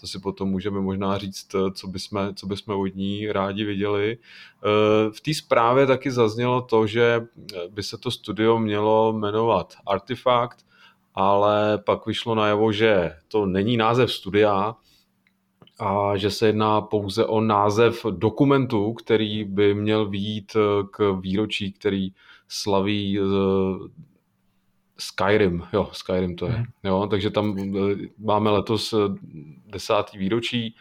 To si potom můžeme možná říct, co bychom, co bychom od ní rádi viděli. V té zprávě taky zaznělo to, že by se to studio mělo jmenovat Artifact, ale pak vyšlo najevo, že to není název studia, a že se jedná pouze o název dokumentu, který by měl výjít eh, k výročí, který slaví eh, Skyrim, jo, Skyrim to je, mhm. jo, takže tam eh, máme letos desátý výročí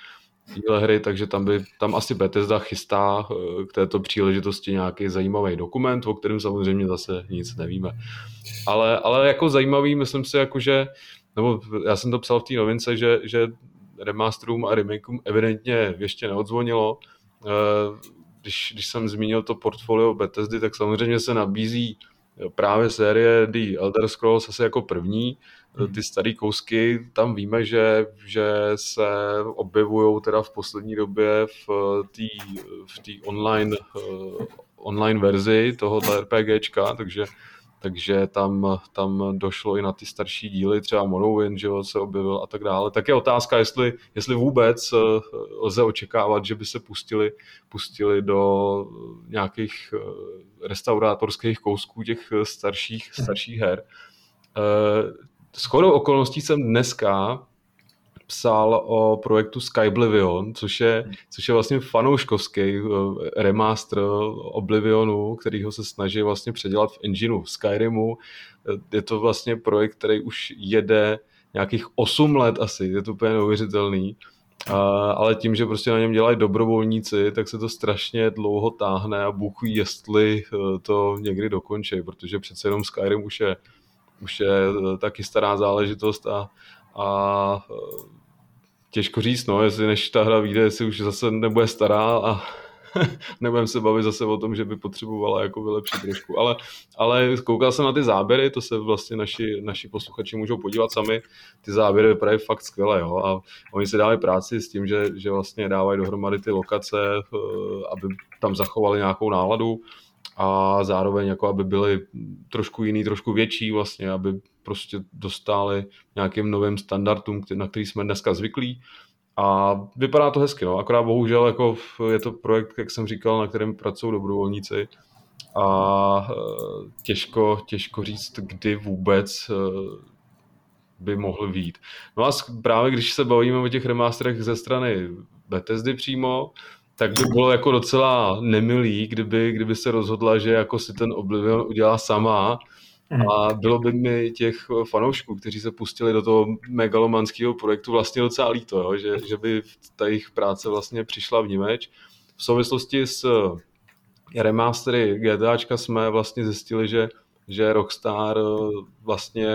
téhle hry, takže tam by, tam asi Bethesda chystá k této příležitosti nějaký zajímavý dokument, o kterém samozřejmě zase nic nevíme. Ale, ale jako zajímavý, myslím si, jako že, nebo já jsem to psal v té novince, že, že remasterům a remakeům evidentně ještě neodzvonilo. Eh, když, když jsem zmínil to portfolio Bethesdy, tak samozřejmě se nabízí právě série The Elder Scrolls asi jako první. Hmm. Ty staré kousky, tam víme, že, že se objevují teda v poslední době v té v online, online verzi tohoto RPGčka, takže takže tam, tam došlo i na ty starší díly, třeba Morrowind, že se objevil a tak dále. Tak je otázka, jestli, jestli vůbec eh, lze očekávat, že by se pustili, pustili do nějakých eh, restaurátorských kousků těch starších, starších her. Eh, s chodou okolností jsem dneska psal o projektu Skyblivion, což je, což je vlastně fanouškovský eh, remaster Oblivionu, kterýho se snaží vlastně předělat v engineu Skyrimu. Eh, je to vlastně projekt, který už jede nějakých 8 let asi, je to úplně neuvěřitelný. A, ale tím, že prostě na něm dělají dobrovolníci, tak se to strašně dlouho táhne a Bůh ví, jestli eh, to někdy dokončí, protože přece jenom Skyrim už je, už je taky stará záležitost a, a těžko říct, no, jestli než ta hra vyjde, jestli už zase nebude stará a nebudeme se bavit zase o tom, že by potřebovala jako vylepšit trošku, ale, ale koukal jsem na ty záběry, to se vlastně naši, naši posluchači můžou podívat sami, ty záběry vypadají fakt skvěle, jo, a oni se dávají práci s tím, že, že vlastně dávají dohromady ty lokace, eh, aby tam zachovali nějakou náladu a zároveň jako aby byly trošku jiný, trošku větší vlastně, aby prostě dostali nějakým novým standardům, na který jsme dneska zvyklí. A vypadá to hezky, no. akorát bohužel jako je to projekt, jak jsem říkal, na kterém pracují dobrovolníci a e, těžko, těžko říct, kdy vůbec e, by mohl být. No a právě když se bavíme o těch remasterech ze strany Bethesdy přímo, tak by bylo jako docela nemilý, kdyby, kdyby se rozhodla, že jako si ten Oblivion udělá sama Hmm. A bylo by mi těch fanoušků, kteří se pustili do toho megalomanského projektu vlastně docela líto, jo? Že, že by ta jejich práce vlastně přišla v Nimeč. V souvislosti s remastery GTAčka jsme vlastně zjistili, že, že Rockstar vlastně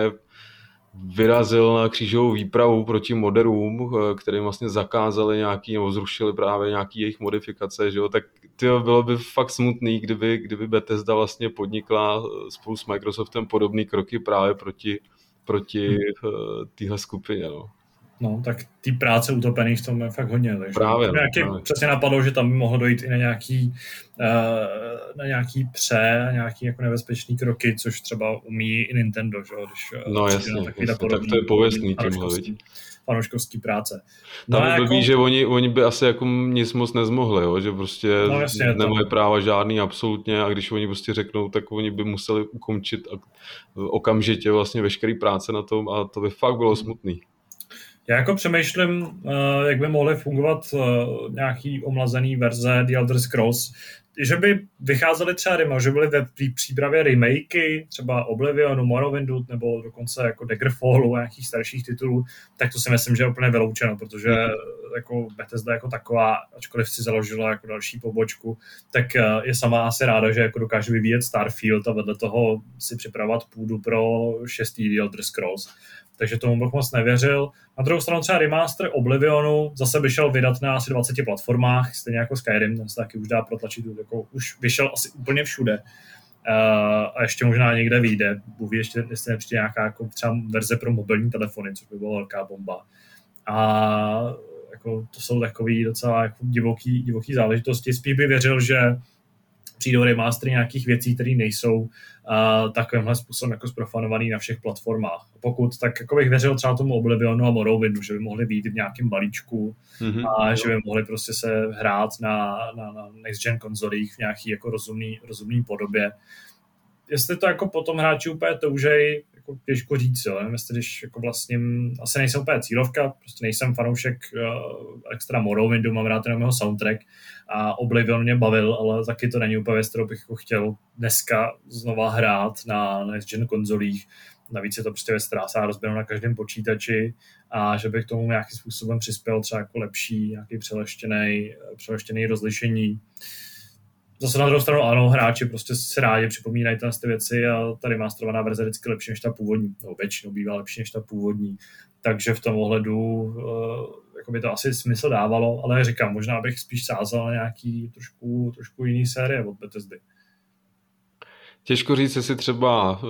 vyrazil na křížovou výpravu proti moderům, kterým vlastně zakázali nějaký, nebo zrušili právě nějaký jejich modifikace, že jo, tak tyjo, bylo by fakt smutný, kdyby, kdyby Bethesda vlastně podnikla spolu s Microsoftem podobné kroky právě proti, proti hmm. téhle skupině, no. No, tak ty práce utopených v tom je fakt hodně. Takže právě, no, právě. přesně napadlo, že tam by mohlo dojít i na nějaký, uh, na nějaký pře, nějaký jako nebezpečný kroky, což třeba umí i Nintendo, že? když no, jasně, jasně tak to je pověstný tímhle, fanouškovský práce. No Tam jako... blbý, že oni, oni by asi jako nic moc nezmohli, jo? že prostě no, jasně, nemají to... práva žádný absolutně a když oni prostě řeknou, tak oni by museli ukončit okamžitě vlastně veškerý práce na tom a to by fakt bylo smutný. Já jako přemýšlím, eh, jak by mohly fungovat eh, nějaký omlazený verze The Elder Scrolls, že by vycházely třeba remake, že byly ve přípravě remakey, třeba Oblivionu, Morrowindu, nebo dokonce jako Daggerfallu a nějakých starších titulů, tak to si myslím, že je úplně vyloučeno, protože jako Bethesda jako taková, ačkoliv si založila jako další pobočku, tak eh, je sama asi ráda, že jako dokáže vyvíjet Starfield a vedle toho si připravovat půdu pro šestý The Elder Scrolls takže tomu bych moc nevěřil. Na druhou stranu třeba remaster Oblivionu zase vyšel vydat na asi 20 platformách, stejně jako Skyrim, ten se taky už dá protlačit, jako už vyšel asi úplně všude. Uh, a ještě možná někde vyjde. Bůh ještě, jestli nepřijde nějaká jako třeba verze pro mobilní telefony, což by byla velká bomba. A jako, to jsou takové docela jako divoký, divoký záležitosti. Spíš by věřil, že přijdou remastery nějakých věcí, které nejsou uh, takovýmhle způsobem jako zprofanovaný na všech platformách. Pokud, tak jako bych věřil třeba tomu Oblivionu a Morrowindu, že by mohli být v nějakém balíčku mm-hmm, a jo. že by mohli prostě se hrát na, na, na next gen konzolích v nějaký jako rozumný, rozumný podobě. Jestli to jako potom hráči úplně toužej, jako těžko říct, jo. Nevím, jestli když jako vlastně, asi nejsem úplně cílovka, prostě nejsem fanoušek uh, extra Morrowindu, mám rád jenom jeho soundtrack a Oblivion mě bavil, ale taky to není úplně věc, kterou bych jako chtěl dneska znova hrát na next gen konzolích. Navíc je to prostě věc, která se na každém počítači a že bych tomu nějakým způsobem přispěl třeba jako lepší, nějaký přeleštěný, přeleštěný rozlišení. Uh, Zase na druhou stranu ano, hráči prostě se rádi připomínají ty věci a ta remasterovaná verze vždycky lepší než ta původní, no většinou bývá lepší než ta původní, takže v tom ohledu uh, jako by to asi smysl dávalo, ale říkám, možná bych spíš sázal na nějaký trošku, trošku jiný série od Bethesdy. Těžko říct, jestli třeba eh,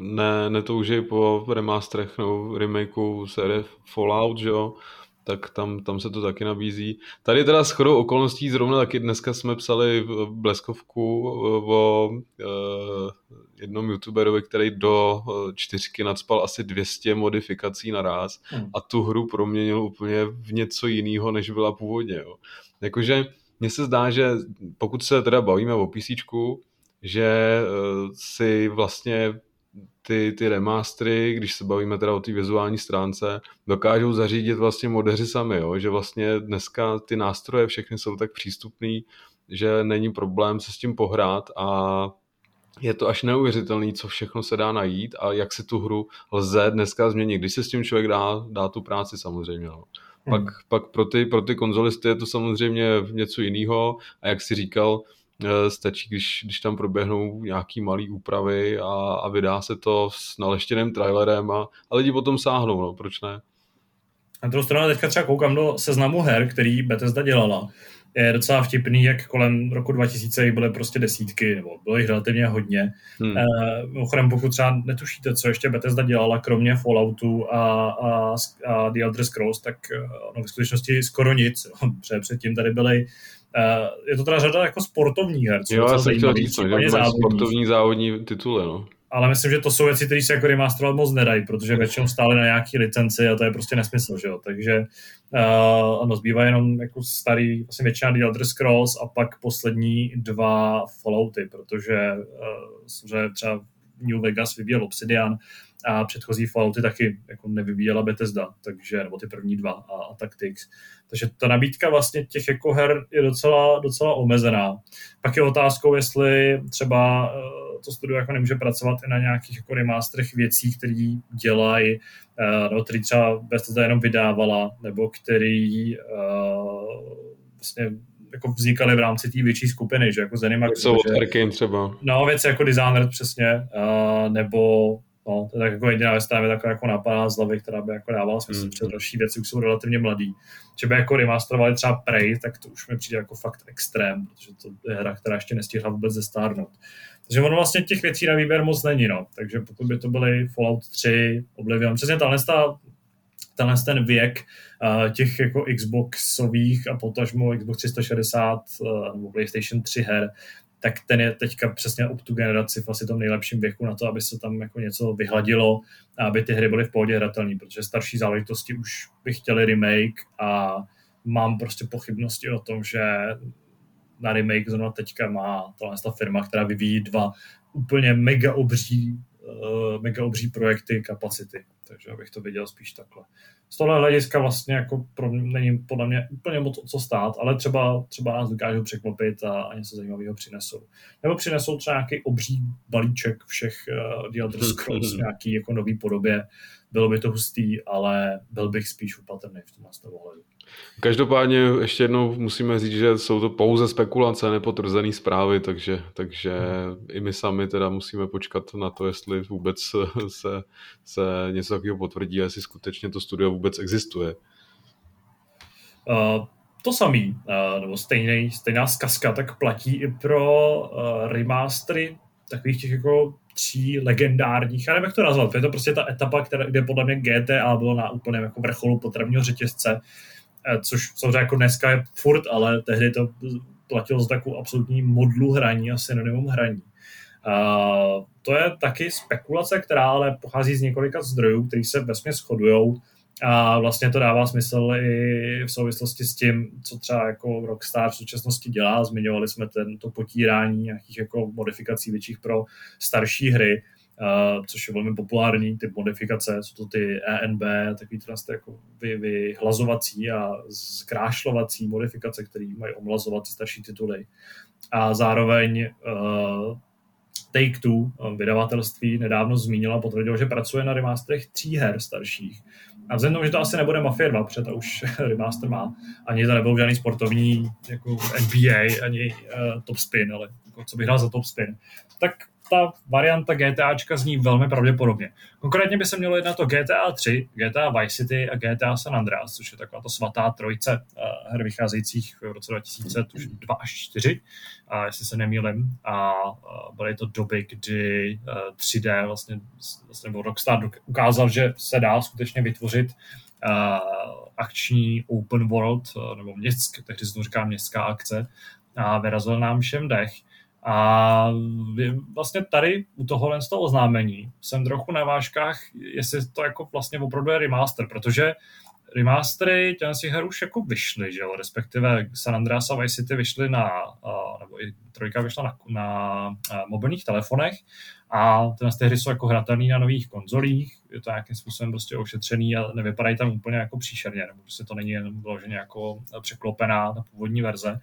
ne, netouží po remasterech nebo remakeu série Fallout, že jo? Tak tam, tam se to taky nabízí. Tady teda s chodou okolností zrovna taky dneska jsme psali bleskovku eh, o uh, jednom youtuberovi, který do uh, čtyřky nadspal asi 200 modifikací naraz hmm. a tu hru proměnil úplně v něco jiného, než byla původně. Jo. Jakože mně se zdá, že pokud se teda bavíme o PC, že uh, si vlastně ty, ty remastery, když se bavíme teda o té vizuální stránce, dokážou zařídit vlastně modeři sami, jo? že vlastně dneska ty nástroje všechny jsou tak přístupný, že není problém se s tím pohrát a je to až neuvěřitelný, co všechno se dá najít a jak si tu hru lze dneska změnit, když se s tím člověk dá, dá tu práci samozřejmě. No. Pak, hmm. pak pro, ty, pro ty konzolisty je to samozřejmě něco jiného a jak si říkal, stačí, když, když tam proběhnou nějaký malý úpravy a, a vydá se to s naleštěným trailerem a, a lidi potom sáhnou, no, proč ne? Na druhou stranu teďka třeba koukám do seznamu her, který Bethesda dělala. Je docela vtipný, jak kolem roku 2000 byly prostě desítky, nebo bylo jich relativně hodně. Hmm. Eh, mimochodem, pokud třeba netušíte, co ještě Bethesda dělala, kromě Falloutu a, a, a The Elder Scrolls, tak eh, no, v skutečnosti skoro nic. Protože předtím tady byly je to teda řada jako sportovních her. Jo, já jsem chtěl říct, že sportovní závodní tituly, no. Ale myslím, že to jsou věci, které se jako remasterovat moc nedají, protože většinou stály na nějaký licenci a to je prostě nesmysl, že jo. Takže uh, ano, zbývá jenom jako starý, vlastně většina The Elder Scrolls a pak poslední dva Fallouty, protože uh, třeba New Vegas vyvíjel Obsidian a předchozí Fallouty taky jako nevyvíjela Bethesda, takže, nebo ty první dva a, a Tactics. Takže ta nabídka vlastně těch jako her je docela, docela omezená. Pak je otázkou, jestli třeba eh, to studio jako nemůže pracovat i na nějakých jako remasterech věcí, které dělají, eh, nebo který třeba Bethesda jenom vydávala, nebo který uh, vlastně jako vznikaly v rámci té větší skupiny, že jako Zenimax. Jsou od Arkane třeba. No, věci jako designer přesně, uh, nebo No, to je tak jako jediná věc, která taková jako napadá z hlavy, která by jako dávala smysl, mm. protože další věci už jsou relativně mladý. Že by jako remasterovali třeba Prey, tak to už mi přijde jako fakt extrém, protože to je hra, která ještě nestihla vůbec zestárnout. Takže ono vlastně těch věcí na výběr moc není, no. Takže pokud by to byly Fallout 3, Oblivion, přesně tahle, tenhle ten věk uh, těch jako Xboxových a potažmo Xbox 360 uh, nebo PlayStation 3 her, tak ten je teďka přesně up tu generaci v asi tom nejlepším věku na to, aby se tam jako něco vyhladilo a aby ty hry byly v pohodě hratelné, protože starší záležitosti už by chtěli remake a mám prostě pochybnosti o tom, že na remake zrovna teďka má ta firma, která vyvíjí dva úplně mega obří, mega obří projekty kapacity. takže abych to viděl spíš takhle. Z tohle hlediska vlastně jako pro mě, není podle mě úplně moc o co stát, ale třeba, třeba nás dokážou překlopit a, a něco zajímavého přinesou. Nebo přinesou třeba nějaký obří balíček všech uh, The Elder Scrolls nějaký jako nový podobě. Bylo by to hustý, ale byl bych spíš opatrný v tomhle ohledu. Každopádně ještě jednou musíme říct, že jsou to pouze spekulace, nepotvrzené zprávy, takže, takže i my sami teda musíme počkat na to, jestli vůbec se, se něco takového potvrdí a jestli skutečně to studio vůbec existuje. Uh, to samý, uh, nebo stejný, stejná zkazka, tak platí i pro uh, remastery takových těch jako tří legendárních, já nevím, jak to nazvat, je to prostě ta etapa, která, kde podle mě GTA bylo na úplném jako vrcholu potravního řetězce, Eh, což samozřejmě jako dneska je furt, ale tehdy to platilo za takovou absolutní modlu hraní a synonymum hraní. Uh, to je taky spekulace, která ale pochází z několika zdrojů, který se vesmě shodují a vlastně to dává smysl i v souvislosti s tím, co třeba jako Rockstar v současnosti dělá. Zmiňovali jsme ten, to potírání nějakých jako modifikací větších pro starší hry uh, což je velmi populární, ty modifikace, jsou to ty ENB, takový ty jako vy, vyhlazovací a zkrášlovací modifikace, které mají omlazovat starší tituly. A zároveň uh, Take-Two, vydavatelství, nedávno zmínila, potvrdilo, že pracuje na remasterech tří her starších. A vzhledem že to asi nebude Mafia 2, protože to už remaster má, ani to nebyl žádný sportovní jako NBA, ani uh, top spin, ale jako, co bych dal za top spin, tak ta varianta GTAčka zní velmi pravděpodobně. Konkrétně by se mělo jednat o GTA 3, GTA Vice City a GTA San Andreas, což je taková to svatá trojice uh, her vycházejících v roce 2002 až 4, uh, jestli se nemýlim. A uh, byly to doby, kdy uh, 3D vlastně, vlastně Rockstar ukázal, že se dá skutečně vytvořit akční open world, nebo městské, tehdy se to říká městská akce, a vyrazil nám všem dech. A vlastně tady u tohohle z toho oznámení jsem trochu na vážkách, jestli to jako vlastně opravdu je remaster, protože remastery těch her už jako vyšly, že jo, respektive San Andreas a Vice City vyšly na, nebo i trojka vyšla na, na mobilních telefonech a tyhle ty hry jsou jako hratelné na nových konzolích, je to nějakým způsobem prostě ošetřený a nevypadají tam úplně jako příšerně, nebo prostě to není jen vloženě jako překlopená ta původní verze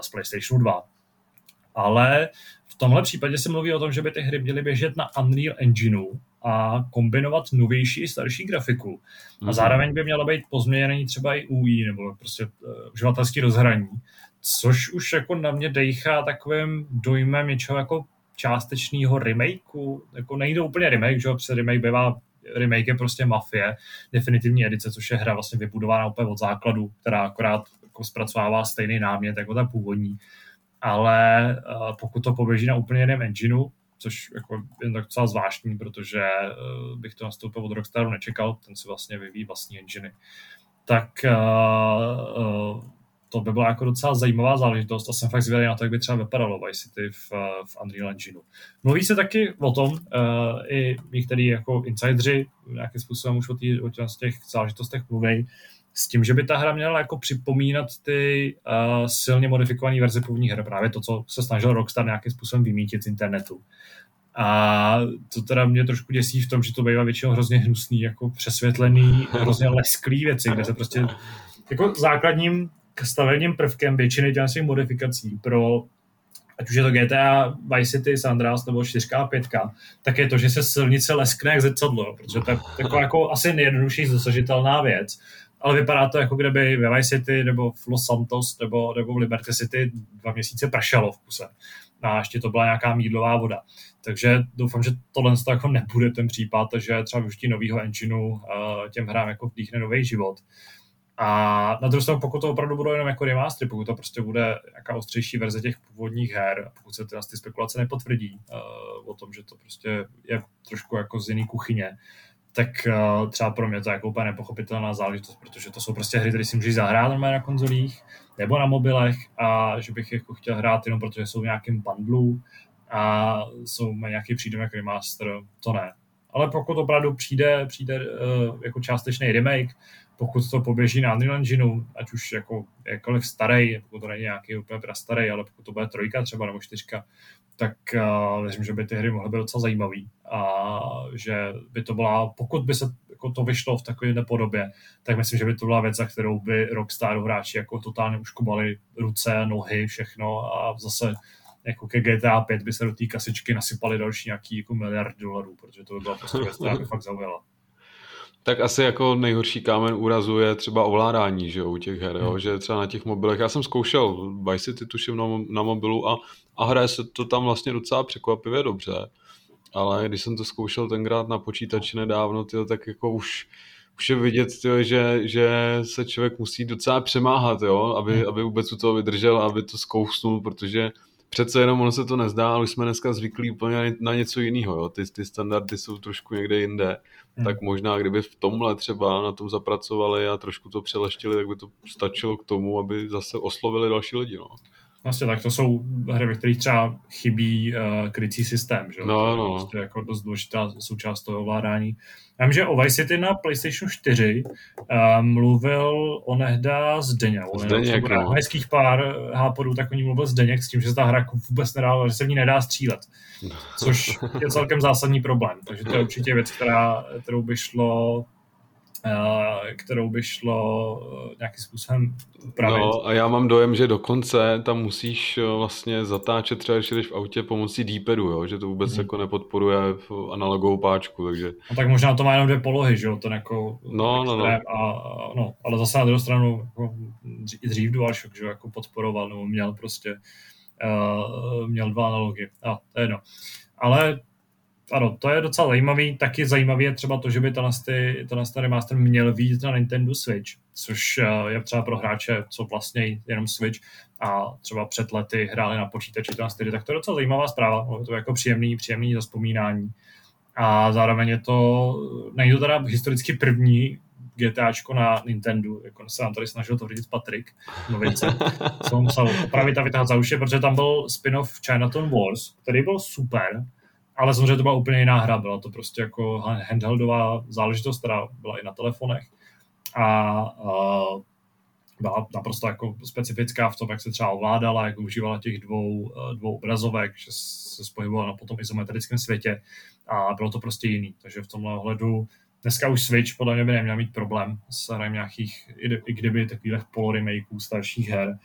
z PlayStation 2 ale v tomhle případě se mluví o tom, že by ty hry měly běžet na Unreal Engineu a kombinovat novější starší grafiku. Mm-hmm. A mhm. zároveň by mělo být pozměněný třeba i UI nebo prostě uh, uživatelský rozhraní, což už jako na mě dejchá takovým dojmem něčeho jako částečného remakeu. Jako nejde úplně remake, že jo, remake bývá remake je prostě Mafie, definitivní edice, což je hra vlastně vybudovaná úplně od základu, která akorát jako zpracovává stejný námět jako ta původní ale uh, pokud to poběží na úplně jiném engineu, což jako je tak docela zvláštní, protože uh, bych to nastoupil od Rockstaru nečekal, ten si vlastně vyvíjí vlastní enginy, tak uh, to by byla jako docela zajímavá záležitost a jsem fakt zvědavý na to, jak by třeba vypadalo Vice City v, v Unreal Engineu. Mluví se taky o tom, i některý jako insidři nějakým způsobem už o, tý, o těch záležitostech mluví, s tím, že by ta hra měla jako připomínat ty uh, silně modifikované verze původní hry, právě to, co se snažil Rockstar nějakým způsobem vymítit z internetu. A to teda mě trošku děsí v tom, že to bývá většinou hrozně hnusný, jako přesvětlený, hrozně lesklý věci, kde se prostě jako základním stavením prvkem většiny těch modifikací pro ať už je to GTA, Vice City, San Andreas nebo 4 a 5, tak je to, že se silnice leskne jak zrcadlo, protože to je taková jako asi nejjednodušší dosažitelná věc ale vypadá to, jako kdyby ve Vice City nebo v Los Santos nebo, nebo v Liberty City dva měsíce pršelo v kuse. A ještě to byla nějaká mídlová voda. Takže doufám, že tohle jako nebude ten případ, že třeba využití nového engineu uh, těm hrám jako vdýchne nový život. A na druhou stranu, pokud to opravdu budou jenom jako remastery, pokud to prostě bude nějaká ostřejší verze těch původních her, pokud se teda ty spekulace nepotvrdí uh, o tom, že to prostě je trošku jako z jiný kuchyně, tak uh, třeba pro mě to je jako úplně nepochopitelná záležitost, protože to jsou prostě hry, které si můžeš zahrát na konzolích nebo na mobilech a že bych jako chtěl hrát jenom protože jsou v nějakém bundlu a jsou nějaký přídomek remaster, to ne. Ale pokud opravdu přijde, přijde uh, jako částečný remake, pokud to poběží na Unreal Engineu, ať už jako jakkoliv starý, pokud to není nějaký úplně starý, ale pokud to bude trojka třeba nebo čtyřka, tak uh, věřím, že by ty hry mohly být docela zajímavý a že by to byla, pokud by se jako to vyšlo v takové podobě, tak myslím, že by to byla věc, za kterou by Rockstar hráči jako totálně uškubali ruce, nohy, všechno a zase jako ke GTA 5 by se do té kasičky nasypali další nějaký jako miliard dolarů, protože to by byla prostě věc, která by fakt zaujala. Tak asi jako nejhorší kámen úrazu je třeba ovládání, že u těch her, jo? Hmm. že třeba na těch mobilech, já jsem zkoušel Vice City tuším na, na mobilu a, a hraje se to tam vlastně docela překvapivě dobře, ale když jsem to zkoušel tenkrát na počítači nedávno, tyjo, tak jako už, už je vidět, tyjo, že, že se člověk musí docela přemáhat, jo? Aby, hmm. aby vůbec u toho vydržel, aby to zkousnul, protože přece jenom ono se to nezdá, ale už jsme dneska zvyklí úplně na něco jiného, jo? Ty, ty standardy jsou trošku někde jinde, hmm. tak možná kdyby v tomhle třeba na tom zapracovali a trošku to přeleštili, tak by to stačilo k tomu, aby zase oslovili další lidi, no. Vlastně tak to jsou hry, ve kterých třeba chybí uh, krycí systém, že? No, no. To je jako dost důležitá součást toho ovládání. Já vím, že o Vice City na PlayStation 4 uh, eh, mluvil onehda Zdeněk. Zdeněk, no. Hezkých pár háporů, tak o ní mluvil Zdeněk s tím, že ta hra jako vůbec nedá, že se v ní nedá střílet. Což je celkem zásadní problém. Takže to je určitě věc, která, kterou by šlo Eh, kterou by šlo eh, nějakým způsobem upravit. No a já mám dojem, že dokonce tam musíš eh, vlastně zatáčet třeba, když jdeš v autě pomocí D-padu, jo? že to vůbec hmm. jako nepodporuje analogovou páčku, takže... No tak možná to má jenom dvě polohy, že jo, to jako... No, no, no. A, no. ale zase na druhou stranu jako, dřív DualShock, že jo, jako podporoval, nebo měl prostě uh, měl dva analogy. A, to je jedno. Ale ano, to je docela zajímavý. Taky zajímavý je třeba to, že by tenhle, ty, tenhle remaster měl být na Nintendo Switch, což eh, je třeba pro hráče, co vlastně jenom Switch a třeba před lety hráli na počítači tenhle tak to je docela zajímavá zpráva. Je to jako příjemný, příjemný zaspomínání. A zároveň je to, není to teda historicky první GTAčko na Nintendo, jako se nám tady snažil to říct Patrik, novice, co musel opravit a vytáhat za uši, protože tam byl spin-off Chinatown Wars, který byl super, ale samozřejmě to byla úplně jiná hra, byla to prostě jako handheldová záležitost, která byla i na telefonech a uh, byla naprosto jako specifická v tom, jak se třeba ovládala, jak užívala těch dvou, dvou obrazovek, že se spojovala na potom izometrickém světě a bylo to prostě jiný. Takže v tomhle ohledu dneska už Switch podle mě by neměl mít problém s hrajem nějakých, i kdyby takových poloremakeů starších her.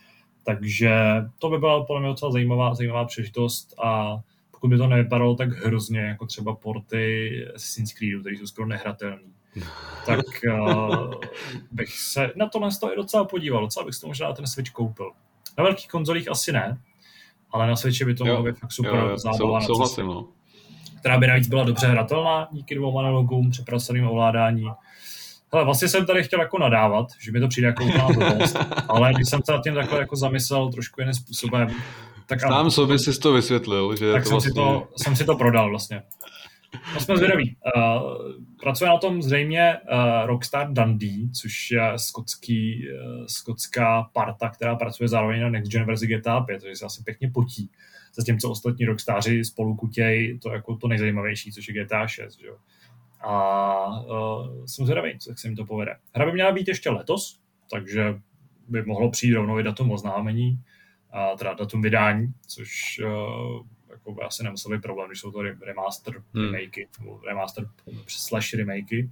Takže to by byla podle mě docela zajímavá, zajímavá příležitost a pokud by to nevypadalo tak hrozně, jako třeba porty Assassin's Creed, které jsou skoro nehratelné, tak uh, bych se na tohle i docela podíval. Docela bych si to možná ten Switch koupil. Na velkých konzolích asi ne, ale na Switchi by to mohlo být fakt super jo, zábava sou, no. která by navíc byla dobře hratelná díky dvou analogům, přepracovaným ovládání. Hele, vlastně jsem tady chtěl jako nadávat, že mi to přijde jako úplná blbost, ale když jsem se nad tím takhle jako zamyslel trošku jiným způsobem, tak Sám sobě jsi to vysvětlil, že tak to jsem, vlastně... si to, jsem si to prodal vlastně. No jsme zvědaví. Uh, pracuje na tom zřejmě uh, Rockstar Dundee, což je skotský, uh, skotská parta, která pracuje zároveň na Next Gen verzi GTA 5, takže se asi pěkně potí. Se tím, co ostatní Rockstáři spolu kutějí, to jako to nejzajímavější, což je GTA 6. Že? A uh, jsem zvědavý, jak se mi to povede. Hra by měla být ještě letos, takže by mohlo přijít rovnou i datum oznámení a teda datum vydání, což uh, jako by asi nemusel být problém, když jsou to remaster hmm. remakey, nebo remaster slash remakey.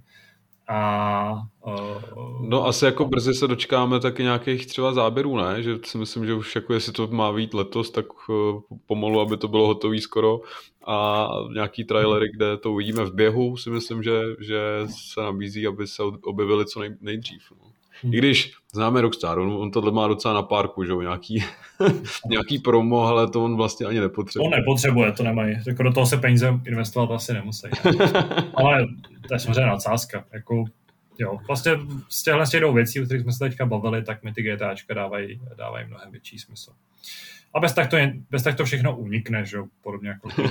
A, uh, no asi jako brzy se dočkáme taky nějakých třeba záběrů, ne? Že si myslím, že už jako jestli to má být letos, tak uh, pomalu, aby to bylo hotové skoro a nějaký trailery, kde to uvidíme v běhu, si myslím, že, že se nabízí, aby se objevili co nej, nejdřív. No. Hmm. I když známe Rockstar, on, on tohle má docela na parku, že jo, nějaký, nějaký promo, ale to on vlastně ani nepotřebuje. On nepotřebuje, to nemají. Jako do toho se peníze investovat asi nemusí. ale to je samozřejmě nadsázka. Jako, jo, vlastně z těchhle těch věcí, o kterých jsme se teďka bavili, tak mi ty GTAčka dávají, dávají mnohem větší smysl. A bez tak to, je, bez tak to všechno unikne, že jo, podobně jako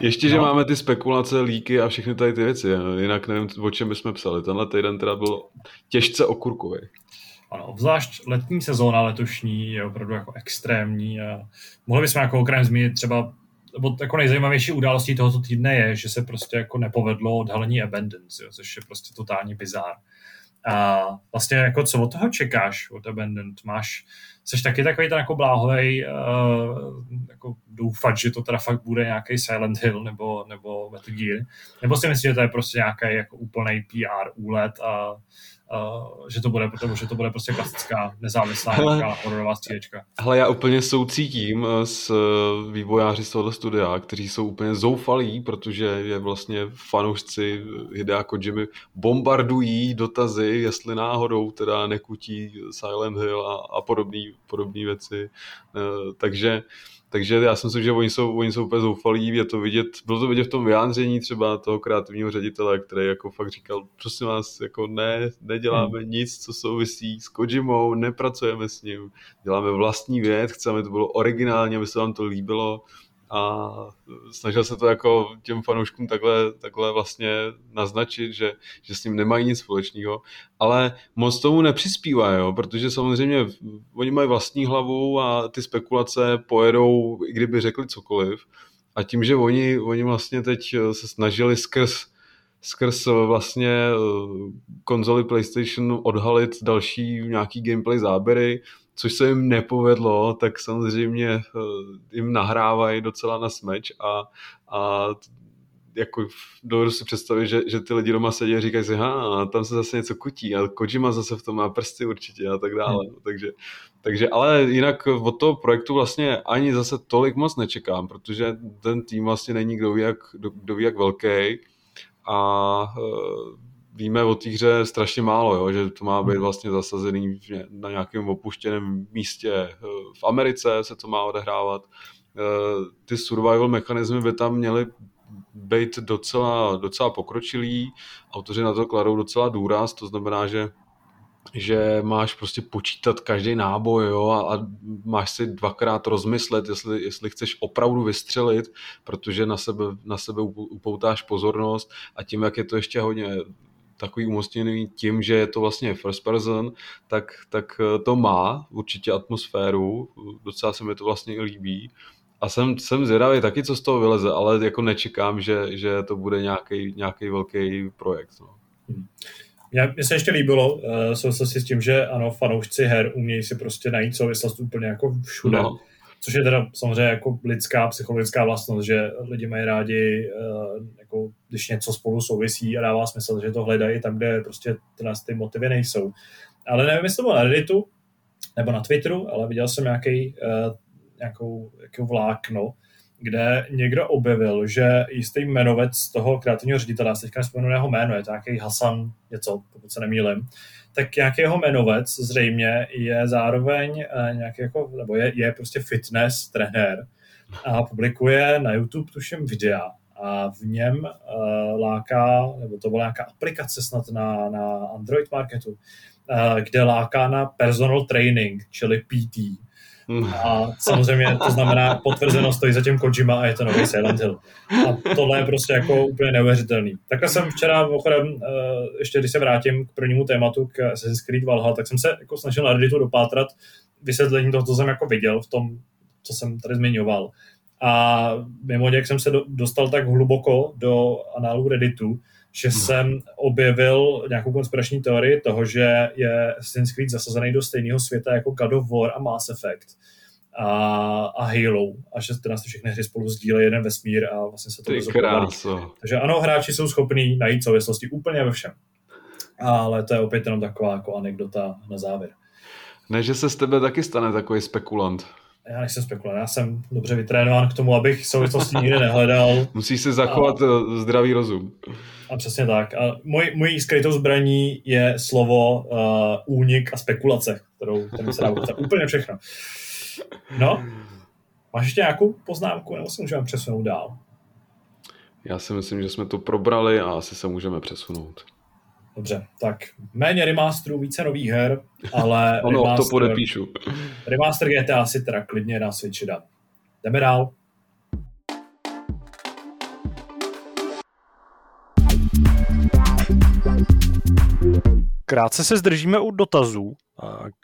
Ještě, no. že máme ty spekulace, líky a všechny tady ty věci. Jinak nevím, o čem bychom psali. Tenhle týden teda byl těžce okurkový. Ano, obzvlášť letní sezóna letošní je opravdu jako extrémní. A mohli bychom jako okrajem zmínit třeba nebo jako nejzajímavější událostí tohoto týdne je, že se prostě jako nepovedlo odhalení Abundance, jo, což je prostě totální bizár. A vlastně jako co od toho čekáš, od Abandoned? Máš, jsi taky takový ten jako bláhovej uh, jako doufat, že to teda fakt bude nějaký Silent Hill nebo, nebo Metal Gear? Nebo si myslíš, že to je prostě nějaký jako úplný PR úlet a Uh, že to bude, protože to bude prostě klasická nezávislá hele, hororová střílečka. Hele, já úplně soucítím eh, s eh, vývojáři z tohoto studia, kteří jsou úplně zoufalí, protože je vlastně fanoušci Hidea Kojimy bombardují dotazy, jestli náhodou teda nekutí Silent Hill a, a podobné věci. Uh, takže takže já si myslím, že oni jsou, oni jsou úplně zoufalí, je to vidět, bylo to vidět v tom vyjádření třeba toho kreativního ředitele, který jako fakt říkal, prosím vás, jako ne, neděláme hmm. nic, co souvisí s Kojimou, nepracujeme s ním, děláme vlastní věc, chceme, aby to bylo originálně, aby se vám to líbilo, a snažil se to jako těm fanouškům takhle, takhle vlastně naznačit, že, že s ním nemají nic společného, ale moc tomu nepřispívá, jo, protože samozřejmě oni mají vlastní hlavu a ty spekulace pojedou, i kdyby řekli cokoliv. A tím, že oni, oni vlastně teď se snažili skrz skrz vlastně eh, konzoli PlayStation odhalit další nějaký gameplay záběry, což se jim nepovedlo, tak samozřejmě eh, jim nahrávají docela na smeč a, a jako dovedu si představit, že, že ty lidi doma sedí a říkají si, ha, tam se zase něco kutí a Kojima zase v tom má prsty určitě a tak dále. Hmm. Takže, takže, ale jinak od toho projektu vlastně ani zase tolik moc nečekám, protože ten tým vlastně není kdo ví jak, kdo, kdo ví jak velký a eh, víme o té hře strašně málo, jo? že to má být hmm. vlastně zasazený na nějakém opuštěném místě. Eh, v Americe se to má odehrávat. Eh, ty survival mechanismy by tam měly být docela, docela pokročilý. Autoři na to kladou docela důraz, to znamená, že že máš prostě počítat každý náboj jo, a, a máš si dvakrát rozmyslet, jestli, jestli chceš opravdu vystřelit, protože na sebe, na sebe upoutáš pozornost a tím, jak je to ještě hodně takový umocněný tím, že je to vlastně first person, tak, tak eh, to má určitě atmosféru, docela se mi to vlastně i líbí. A jsem, jsem zvědavý taky, co z toho vyleze, ale jako nečekám, že, že to bude nějaký, nějaký velký projekt. No. Hmm. Mně se ještě líbilo, uh, souvislosti s tím, že ano, fanoušci her umějí si prostě najít souvislost úplně jako všude. No. Což je teda samozřejmě jako lidská, psychologická vlastnost, že lidi mají rádi, uh, jako, když něco spolu souvisí a dává smysl, že to hledají tam, kde prostě tyhle ty motivy nejsou. Ale nevím, jestli to bylo na Redditu nebo na Twitteru, ale viděl jsem nějaký, uh, nějakou, nějakou vlákno, kde někdo objevil, že jistý jmenovec toho kreativního ředitele, já se teďka nespomenu jeho jméno, je to nějaký Hasan něco, pokud se nemýlim, tak nějaký jeho jmenovec zřejmě je zároveň eh, nějaký jako, nebo je, je prostě fitness trenér a publikuje na YouTube tuším videa a v něm uh, láká, nebo to byla nějaká aplikace snad na, na Android marketu, uh, kde láká na personal training, čili PT a samozřejmě to znamená potvrzeno stojí za tím Kojima a je to nový Silent Hill. A tohle je prostě jako úplně neuvěřitelný. Takhle jsem včera, mimochodem, eh, ještě když se vrátím k prvnímu tématu, k Assassin's Creed Valhalla, tak jsem se jako snažil na Redditu dopátrat vysvětlení toho, co jsem jako viděl v tom, co jsem tady zmiňoval. A mimo jak jsem se dostal tak hluboko do análu Redditu, že hmm. jsem objevil nějakou konspirační teorii toho, že je Assassin's Creed zasazený do stejného světa jako God of War a Mass Effect a, a Halo a že teda všechny hry spolu sdílejí jeden vesmír a vlastně se to Takže ano, hráči jsou schopní najít souvislosti úplně ve všem. Ale to je opět jenom taková jako anekdota na závěr. Ne, že se z tebe taky stane takový spekulant já nejsem spekulant, já jsem dobře vytrénován k tomu, abych souvislosti nikdy nehledal. Musíš si zachovat a, eh, zdravý rozum. A přesně tak. A můj, můj skrytou zbraní je slovo uh, únik a spekulace, kterou kterou se dá úplně všechno. No, máš ještě nějakou poznámku, nebo se můžeme přesunout dál? Já si myslím, že jsme to probrali a asi se můžeme přesunout. Dobře, tak méně remasterů, více nových her, ale ano, remaster, to podepíšu. Remaster GTA si teda klidně na Switchi dát. Jdeme dál. Krátce se zdržíme u dotazů.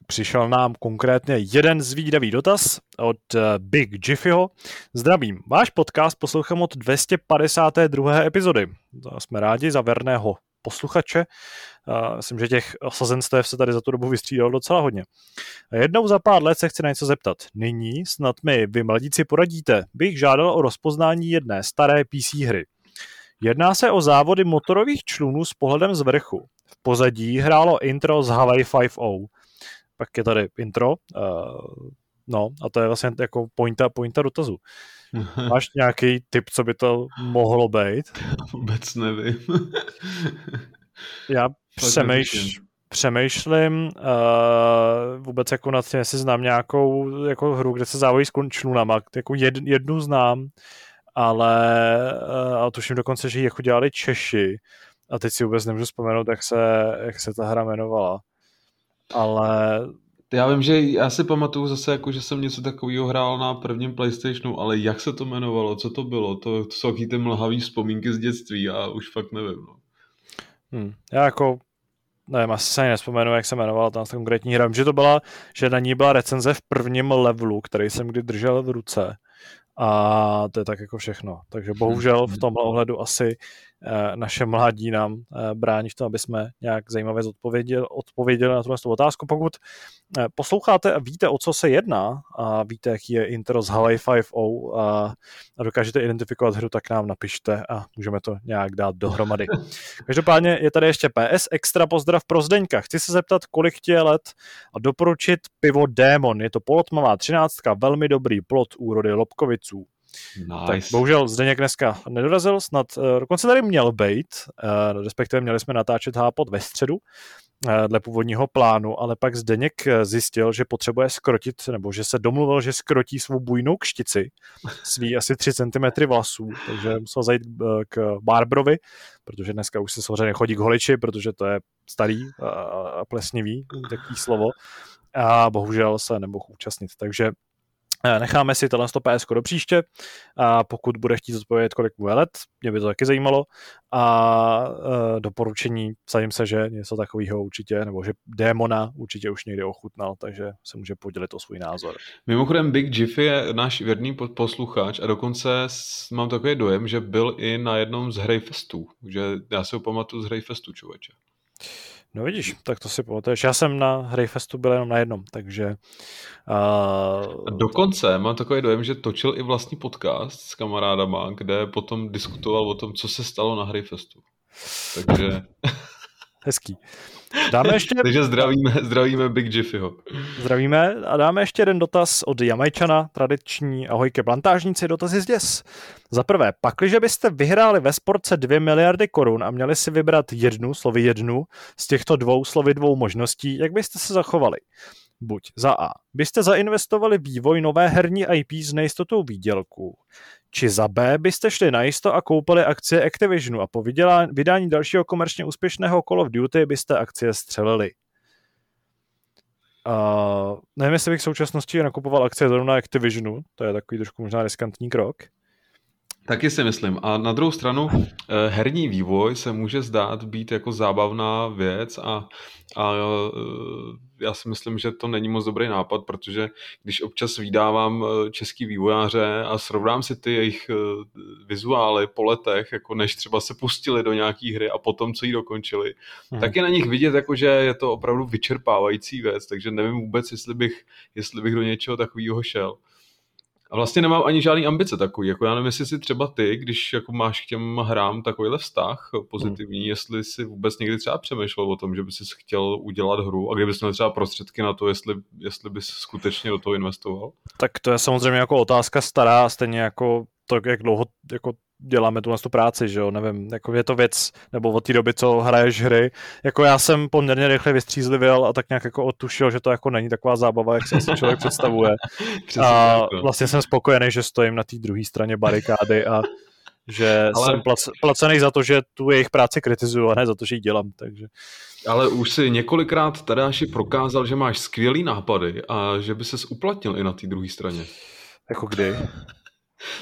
Přišel nám konkrétně jeden zvídavý dotaz od eh, Big Jiffyho. Zdravím, váš podcast poslouchám od 252. epizody. Jsme rádi za verného posluchače. Myslím, že těch osazenstev se tady za tu dobu vystřídalo docela hodně. Jednou za pár let se chci na něco zeptat. Nyní snad mi vy mladíci poradíte. Bych žádal o rozpoznání jedné staré PC hry. Jedná se o závody motorových člunů s pohledem z vrchu. V pozadí hrálo intro z Hawaii 5.0. Pak je tady intro. Uh, no a to je vlastně jako pointa, pointa dotazu. Máš nějaký tip, co by to mohlo být? Vůbec nevím. Já přemýš, přemýšlím uh, vůbec jako nad tím, jestli znám nějakou jako hru, kde se závojí s člunama. Jako jed, jednu znám, ale uh, a tuším dokonce, že ji jako dělali Češi a teď si vůbec nemůžu vzpomenout, jak se, jak se ta hra jmenovala. Ale já vím, že já si pamatuju zase, jako, že jsem něco takového hrál na prvním Playstationu, ale jak se to jmenovalo, co to bylo, to, to jsou taky ty mlhavý vzpomínky z dětství a už fakt nevím. No. Hmm. Já jako nevím, asi se ani nespomenu, jak se jmenovala tam konkrétní hra. Vím, že to byla, že na ní byla recenze v prvním levelu, který jsem kdy držel v ruce. A to je tak jako všechno. Takže bohužel v tomhle ohledu asi naše mládí nám eh, brání v tom, aby jsme nějak zajímavě odpověděli, odpověděli na tuhle otázku. Pokud eh, posloucháte a víte, o co se jedná a víte, jaký je intro z Hawaii 5.0 a, a dokážete identifikovat hru, tak nám napište a můžeme to nějak dát dohromady. Každopádně je tady ještě PS extra pozdrav pro Zdeňka. Chci se zeptat, kolik ti je let a doporučit pivo Démon. Je to polotmavá třináctka, velmi dobrý plot úrody Lobkoviců. Nice. Tak bohužel Zdeněk dneska nedorazil, snad uh, dokonce tady měl být, uh, respektive měli jsme natáčet hápot ve středu, uh, dle původního plánu, ale pak Zdeněk zjistil, že potřebuje skrotit, nebo že se domluvil, že skrotí svou bujnou kštici, svý asi 3 cm vlasů, takže musel zajít k Barbrovi, protože dneska už se samozřejmě chodí k holiči, protože to je starý a plesnivý, takový slovo a bohužel se nemohl účastnit. Takže Eh, necháme si tohle PS do příště a pokud bude chtít odpovědět, kolik mu je let, mě by to taky zajímalo a uh, doporučení, sadím se, že něco takového určitě, nebo že démona určitě už někdy ochutnal, takže se může podělit o svůj názor. Mimochodem Big Jiffy je náš věrný posluchač a dokonce mám takový dojem, že byl i na jednom z Hrejfestů, že já si ho pamatuju z Hrejfestu, člověče. No vidíš, tak to si pamatuješ. Já jsem na Hrejfestu byl jenom na jednom, takže... Uh... Dokonce mám takový dojem, že točil i vlastní podcast s kamarádama, kde potom diskutoval o tom, co se stalo na Hrejfestu. Takže... Hezký. Dáme ještě... Takže zdravíme, zdravíme Big Jiffyho. Zdravíme a dáme ještě jeden dotaz od Jamajčana, tradiční ahojke plantážníci, dotazy zděs. Za prvé, pakliže byste vyhráli ve sportce 2 miliardy korun a měli si vybrat jednu, slovy jednu, z těchto dvou slovy dvou možností, jak byste se zachovali? Buď za A. Byste zainvestovali vývoj nové herní IP s nejistotou výdělku, či za B byste šli na jisto a koupili akcie Activisionu a po vydání dalšího komerčně úspěšného Call of Duty byste akcie střelili. Uh, nevím, jestli bych v současnosti nakupoval akcie zrovna Activisionu, to je takový trošku možná riskantní krok. Taky si myslím. A na druhou stranu, eh, herní vývoj se může zdát být jako zábavná věc a, a eh, já si myslím, že to není moc dobrý nápad, protože když občas vydávám eh, český vývojáře a srovnám si ty jejich vizuály po letech, jako než třeba se pustili do nějaký hry a potom, co jí dokončili, hmm. tak je na nich vidět, jako že je to opravdu vyčerpávající věc, takže nevím vůbec, jestli bych, jestli bych do něčeho takového šel. A vlastně nemám ani žádný ambice takový, jako já nevím, jestli si třeba ty, když jako máš k těm hrám takovýhle vztah pozitivní, hmm. jestli si vůbec někdy třeba přemýšlel o tom, že bys chtěl udělat hru a kdybys měl třeba prostředky na to, jestli, jestli bys skutečně do toho investoval? Tak to je samozřejmě jako otázka stará, stejně jako to, jak dlouho jako děláme tu tu práci, že jo, nevím, jako je to věc, nebo od té doby, co hraješ hry, jako já jsem poměrně rychle vystřízlivěl a tak nějak jako odtušil, že to jako není taková zábava, jak se člověk představuje. a no. vlastně jsem spokojený, že stojím na té druhé straně barikády a že ale... jsem plac, placený za to, že tu jejich práci kritizuju a ne za to, že ji dělám, takže... Ale už si několikrát Tadáši prokázal, že máš skvělý nápady a že by ses uplatnil i na té druhé straně. Jako kdy?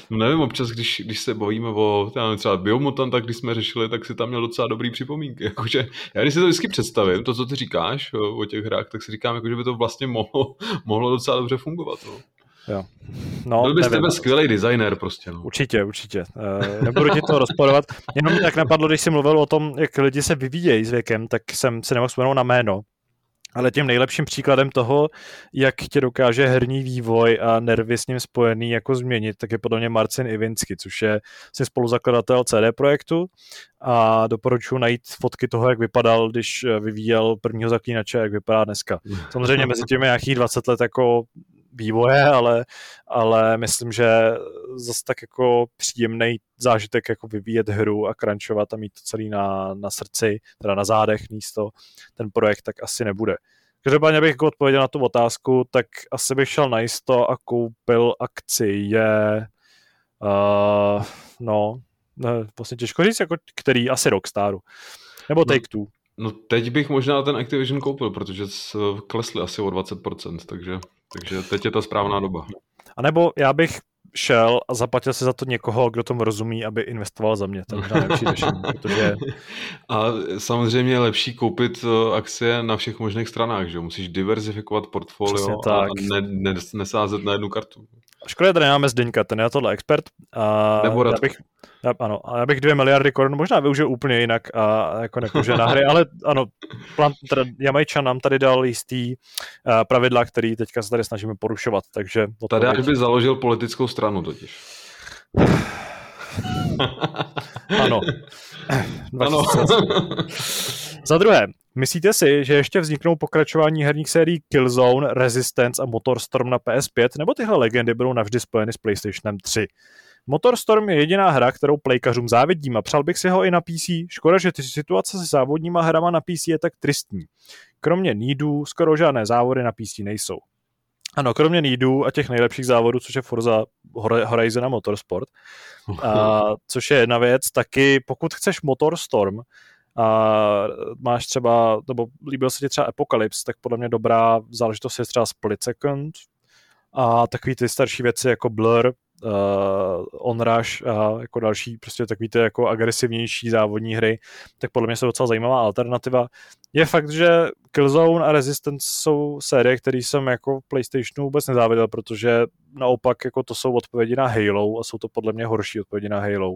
No nevím, občas, když, když se bojíme o nevím, třeba Biomutant, tak když jsme řešili, tak si tam měl docela dobrý připomínky. Jakože, já když si to vždycky představím, to, co ty říkáš o, o těch hrách, tak si říkám, jako, že by to vlastně mohlo, mohlo docela dobře fungovat. No. Jo. No, Byl bys tebe skvělý designer prostě. No. Určitě, určitě. E, nebudu ti to rozporovat. Jenom mě tak napadlo, když jsi mluvil o tom, jak lidi se vyvíjejí s věkem, tak jsem se nemohl vzpomenout na jméno. Ale tím nejlepším příkladem toho, jak tě dokáže herní vývoj a nervy s ním spojený jako změnit, tak je podle mě Marcin Ivinsky, což je si spoluzakladatel CD Projektu a doporučuji najít fotky toho, jak vypadal, když vyvíjel prvního zaklínače, jak vypadá dneska. Samozřejmě mezi těmi nějakých 20 let jako vývoje, ale, ale myslím, že zase tak jako příjemný zážitek jako vyvíjet hru a crunchovat a mít to celý na, na srdci, teda na zádech místo ten projekt, tak asi nebude. Každopádně bych jako odpověděl na tu otázku, tak asi bych šel na jisto a koupil akcie, uh, no, ne, vlastně těžko říct, jako který, asi Rockstaru, nebo no. Take-Two. No teď bych možná ten Activision koupil, protože klesly asi o 20%, takže, takže teď je ta správná doba. A nebo já bych šel a zaplatil si za to někoho, kdo tomu rozumí, aby investoval za mě. To je nejlepší řešení, protože... A samozřejmě je lepší koupit eh, akcie na všech možných stranách, že musíš diverzifikovat portfolio a ne, ne, nesázet na jednu kartu. Škoda, že tady máme Zdeňka, ten je tohle expert. A Nebo já bych, já, ano, a já bych dvě miliardy korun možná využil úplně jinak a jako nepoužil na hry, ale ano, plan, teda Jamajčan nám tady dal jistý uh, pravidla, který teďka se tady snažíme porušovat, takže... Tady až by založil politickou stranu totiž. ano. ano. Za druhé, myslíte si, že ještě vzniknou pokračování herních sérií Killzone, Resistance a Motorstorm na PS5, nebo tyhle legendy budou navždy spojeny s PlayStationem 3? Motorstorm je jediná hra, kterou playkařům závidím a přál bych si ho i na PC. Škoda, že ty situace se závodníma hrama na PC je tak tristní. Kromě Needů skoro žádné závody na PC nejsou. Ano, kromě Needů a těch nejlepších závodů, což je Forza Horizon a Motorsport, a, což je jedna věc, taky pokud chceš Motorstorm, a máš třeba, nebo líbil se ti třeba Apocalypse, tak podle mě dobrá záležitost je třeba Split Second a takový ty starší věci jako Blur, uh, Onrush a jako další prostě takový ty jako agresivnější závodní hry, tak podle mě jsou docela zajímavá alternativa. Je fakt, že Killzone a Resistance jsou série, které jsem jako PlayStationu vůbec nezáviděl, protože naopak jako to jsou odpovědi na Halo a jsou to podle mě horší odpovědi na Halo.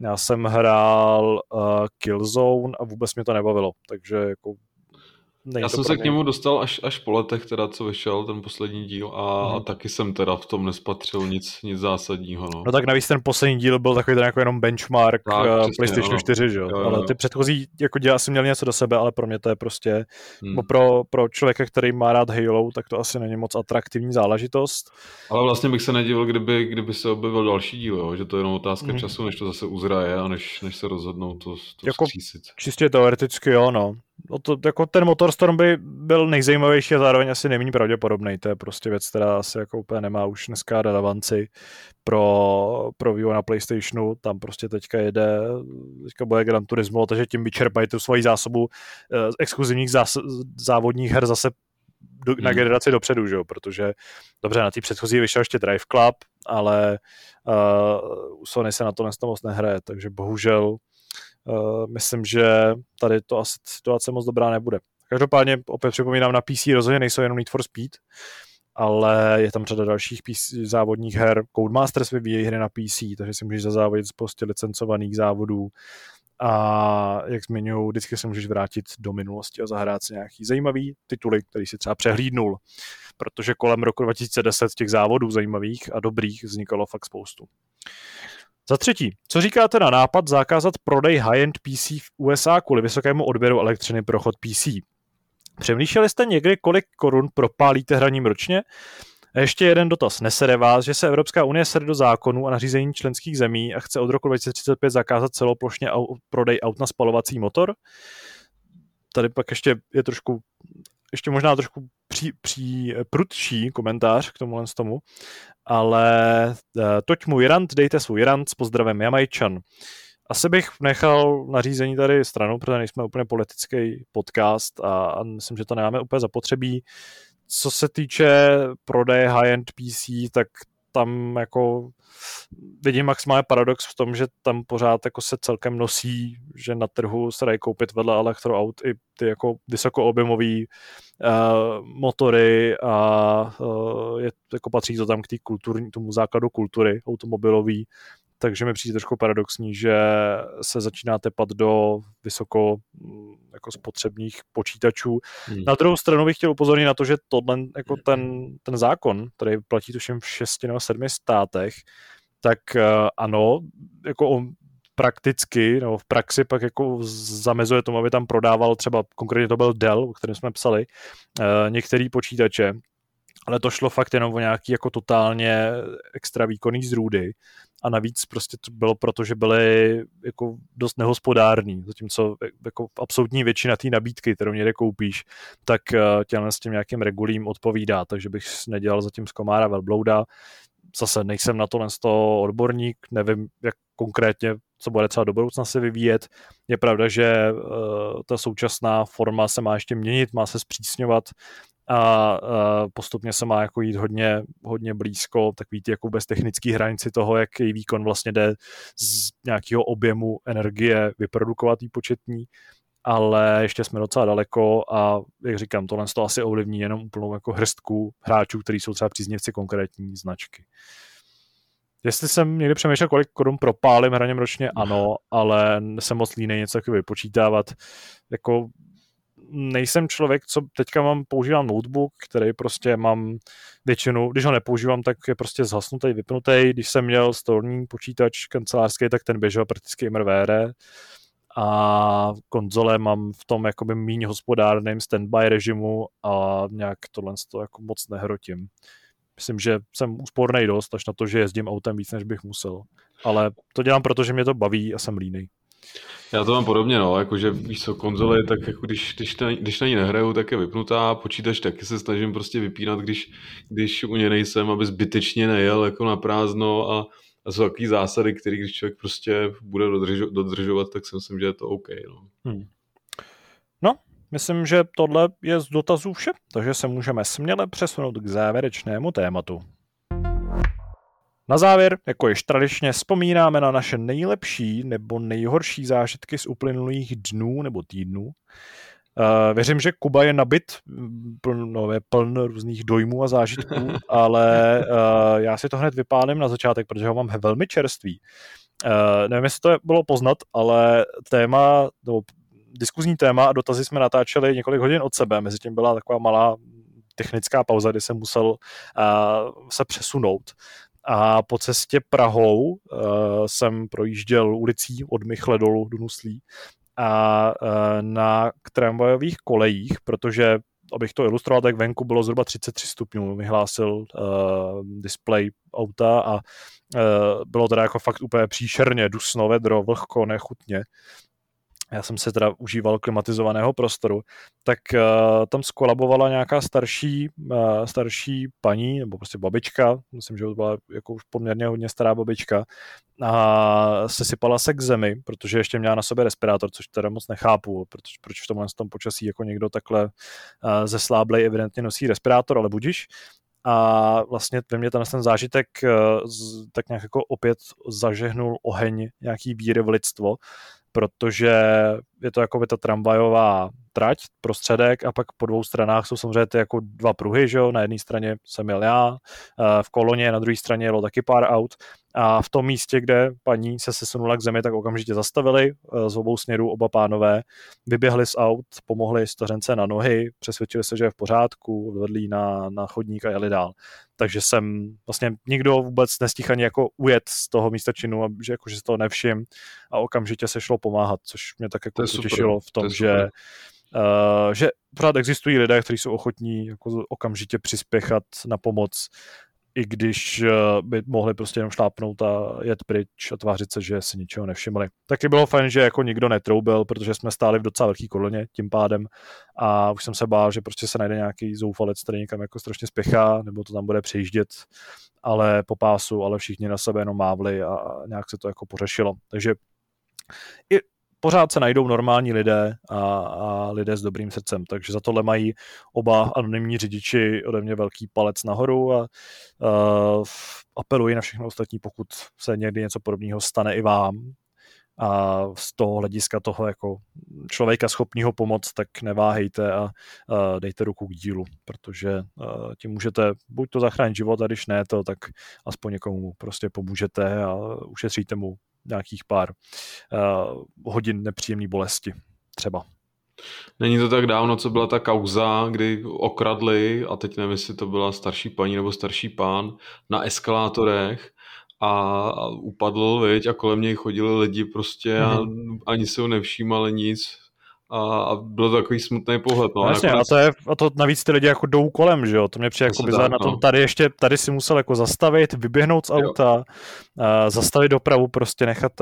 Já jsem hrál uh, Killzone a vůbec mě to nebavilo, takže jako já jsem se k němu dostal až, až po letech, teda, co vyšel ten poslední díl a, hmm. a taky jsem teda v tom nespatřil nic, nic zásadního. No. no tak navíc ten poslední díl byl takový ten jako jenom benchmark tak, uh, přesně, PlayStation ano. 4, že jo? jo, jo. Ale ty předchozí jako dělá asi měl něco do sebe, ale pro mě to je prostě, hmm. pro, pro člověka, který má rád Halo, tak to asi není moc atraktivní záležitost. Ale vlastně bych se nedivil, kdyby, kdyby se objevil další díl, jo? že to je jenom otázka hmm. času, než to zase uzraje a než, než se rozhodnou to, to jako, zkřísit. Čistě teoreticky jo, no no to, jako ten Motorstorm by byl nejzajímavější a zároveň asi není pravděpodobný. To je prostě věc, která asi jako úplně nemá už dneska relevanci pro, pro vývoj na PlayStationu. Tam prostě teďka jede, teďka bude Gran Turismo, takže tím vyčerpají tu svoji zásobu eh, exkluzivních zás, závodních her zase do, na hmm. generaci dopředu, že jo? protože dobře, na té předchozí vyšel ještě Drive Club, ale uh, u Sony se na to moc nehraje, takže bohužel myslím, že tady to asi situace moc dobrá nebude. Každopádně opět připomínám, na PC rozhodně nejsou jenom Need for Speed, ale je tam řada dalších PC, závodních her. Codemasters vyvíjí hry na PC, takže si můžeš zazávodit z prostě licencovaných závodů a jak zmiňuji, vždycky se můžeš vrátit do minulosti a zahrát si nějaký zajímavý tituly, který si třeba přehlídnul, protože kolem roku 2010 těch závodů zajímavých a dobrých vznikalo fakt spoustu. Za třetí, co říkáte na nápad zakázat prodej high-end PC v USA kvůli vysokému odběru elektřiny pro chod PC? Přemýšleli jste někdy, kolik korun propálíte hraním ročně? A ještě jeden dotaz. Nesere vás, že se Evropská unie sede do zákonů a nařízení členských zemí a chce od roku 2035 zakázat celoplošně au, prodej aut na spalovací motor? Tady pak ještě je trošku, ještě možná trošku pří, pří, prudší komentář k tomuhle z tomu ale uh, toť můj rant, dejte svůj rant s pozdravem Jamajčan. Asi bych nechal nařízení tady stranou, protože nejsme úplně politický podcast a, a myslím, že to nemáme úplně zapotřebí. Co se týče prodeje high-end PC, tak tam jako vidím maximálně paradox v tom, že tam pořád jako se celkem nosí, že na trhu se dají koupit vedle elektroaut i ty jako vysokoobjemový uh, motory a uh, je, jako patří to tam k té kulturní, tomu základu kultury automobilový, takže mi přijde trošku paradoxní, že se začíná tepat do vysoko mm, jako spotřebních počítačů. Hmm. Na druhou stranu bych chtěl upozornit na to, že tohle, jako ten, ten zákon, který platí tuším v šesti nebo sedmi státech, tak uh, ano, jako on prakticky, nebo v praxi pak jako zamezuje tomu, aby tam prodával třeba, konkrétně to byl Dell, o kterém jsme psali, uh, některý počítače, ale to šlo fakt jenom o nějaký jako totálně extra výkonný zrůdy. A navíc prostě to bylo proto, že byly jako dost nehospodární, zatímco jako absolutní většina té nabídky, kterou někde koupíš, tak eh, těm s tím nějakým regulím odpovídá, takže bych nedělal zatím z komára velblouda, zase nejsem na tohle toho odborník, nevím, jak konkrétně, co bude třeba do budoucna se vyvíjet. Je pravda, že uh, ta současná forma se má ještě měnit, má se zpřísňovat, a postupně se má jako jít hodně, hodně blízko takový ty jako bez technický hranici toho, jaký výkon vlastně jde z nějakého objemu energie vyprodukovat početní, ale ještě jsme docela daleko a jak říkám, tohle to asi ovlivní jenom úplnou jako hrstku hráčů, kteří jsou třeba příznivci konkrétní značky. Jestli jsem někdy přemýšlel, kolik korun propálím hraněm ročně, ano, ale jsem moc línej něco takového vypočítávat. Jako nejsem člověk, co teďka mám, používám notebook, který prostě mám většinu, když ho nepoužívám, tak je prostě zhasnutý, vypnutý. Když jsem měl stolní počítač kancelářský, tak ten běžel prakticky MRVR a konzole mám v tom jakoby méně hospodárném standby režimu a nějak tohle to jako moc nehrotím. Myslím, že jsem úsporný dost, až na to, že jezdím autem víc, než bych musel. Ale to dělám, protože mě to baví a jsem línej. Já to mám podobně, no, jakože víš co, konzole, tak jako když, když, na, když na ní nehraju, tak je vypnutá, počítač taky se snažím prostě vypínat, když, když u něj nejsem, aby zbytečně nejel jako na prázdno a, a jsou takové zásady, které když člověk prostě bude dodržo, dodržovat, tak si myslím, že je to OK. No. Hmm. no, myslím, že tohle je z dotazů vše, takže se můžeme směle přesunout k závěrečnému tématu. Na závěr, jako již tradičně, vzpomínáme na naše nejlepší nebo nejhorší zážitky z uplynulých dnů nebo týdnů. Uh, věřím, že Kuba je nabit, pln, no, je pln různých dojmů a zážitků, ale uh, já si to hned vypálím na začátek, protože ho mám velmi čerstvý. Uh, nevím, jestli to bylo poznat, ale téma, nebo diskuzní téma a dotazy jsme natáčeli několik hodin od sebe, mezi tím byla taková malá technická pauza, kdy jsem musel uh, se přesunout a po cestě Prahou uh, jsem projížděl ulicí od Michle dolů do Nuslí a uh, na tramvajových kolejích, protože abych to ilustroval, tak venku bylo zhruba 33 stupňů, vyhlásil uh, display auta a uh, bylo teda jako fakt úplně příšerně, dusno, vedro, vlhko, nechutně já jsem se teda užíval klimatizovaného prostoru, tak uh, tam skolabovala nějaká starší, uh, starší paní, nebo prostě babička, myslím, že byla jako už poměrně hodně stará babička, a sesypala se k zemi, protože ještě měla na sobě respirátor, což teda moc nechápu, protože proč v tomhle tom počasí jako někdo takhle uh, zesláblej evidentně nosí respirátor, ale budíš. A vlastně ve ten, ten zážitek uh, z, tak nějak jako opět zažehnul oheň nějaký víry v lidstvo, protože je to jako by ta tramvajová trať, prostředek a pak po dvou stranách jsou samozřejmě ty jako dva pruhy, že jo? na jedné straně jsem jel já, eh, v koloně, na druhé straně jelo taky pár aut a v tom místě, kde paní se sesunula k zemi, tak okamžitě zastavili eh, z obou směrů oba pánové, vyběhli z aut, pomohli stařence na nohy, přesvědčili se, že je v pořádku, vedli na, na chodník a jeli dál. Takže jsem vlastně nikdo vůbec nestihl ani jako ujet z toho místa činu, že, jako, že se toho nevšim. A okamžitě se šlo pomáhat, což mě tak jako potěšilo v tom, že Uh, že pořád existují lidé, kteří jsou ochotní jako okamžitě přispěchat na pomoc i když eh, by mohli prostě jenom šlápnout a jet pryč a tvářit se, že si ničeho nevšimli. Taky bylo fajn, že jako nikdo netroubil, protože jsme stáli v docela velký koloně tím pádem a už jsem se bál, že prostě se najde nějaký zoufalec, který někam jako strašně spěchá, nebo to tam bude přejíždět, ale po pásu, ale všichni na sebe jenom mávli a nějak se to jako pořešilo. Takže i pořád se najdou normální lidé a, a lidé s dobrým srdcem, takže za tohle mají oba anonymní řidiči ode mě velký palec nahoru a, a apeluji na všechno ostatní, pokud se někdy něco podobného stane i vám, a z toho hlediska toho jako člověka schopného pomoct, tak neváhejte a, dejte ruku k dílu, protože tím můžete buď to zachránit život a když ne to, tak aspoň někomu prostě pomůžete a ušetříte mu nějakých pár hodin nepříjemné bolesti třeba. Není to tak dávno, co byla ta kauza, kdy okradli, a teď nevím, jestli to byla starší paní nebo starší pán, na eskalátorech a upadl, viď, a kolem něj chodili lidi prostě a mm-hmm. ani se ho nevšímali nic a, a byl to takový smutný pohled. No, no jasně, nakonec... a, to je, a to navíc ty lidi jako jdou kolem, že jo, to mě přijde jako bizar na tom, no. tady ještě, tady si musel jako zastavit, vyběhnout z auta, a zastavit dopravu, prostě nechat,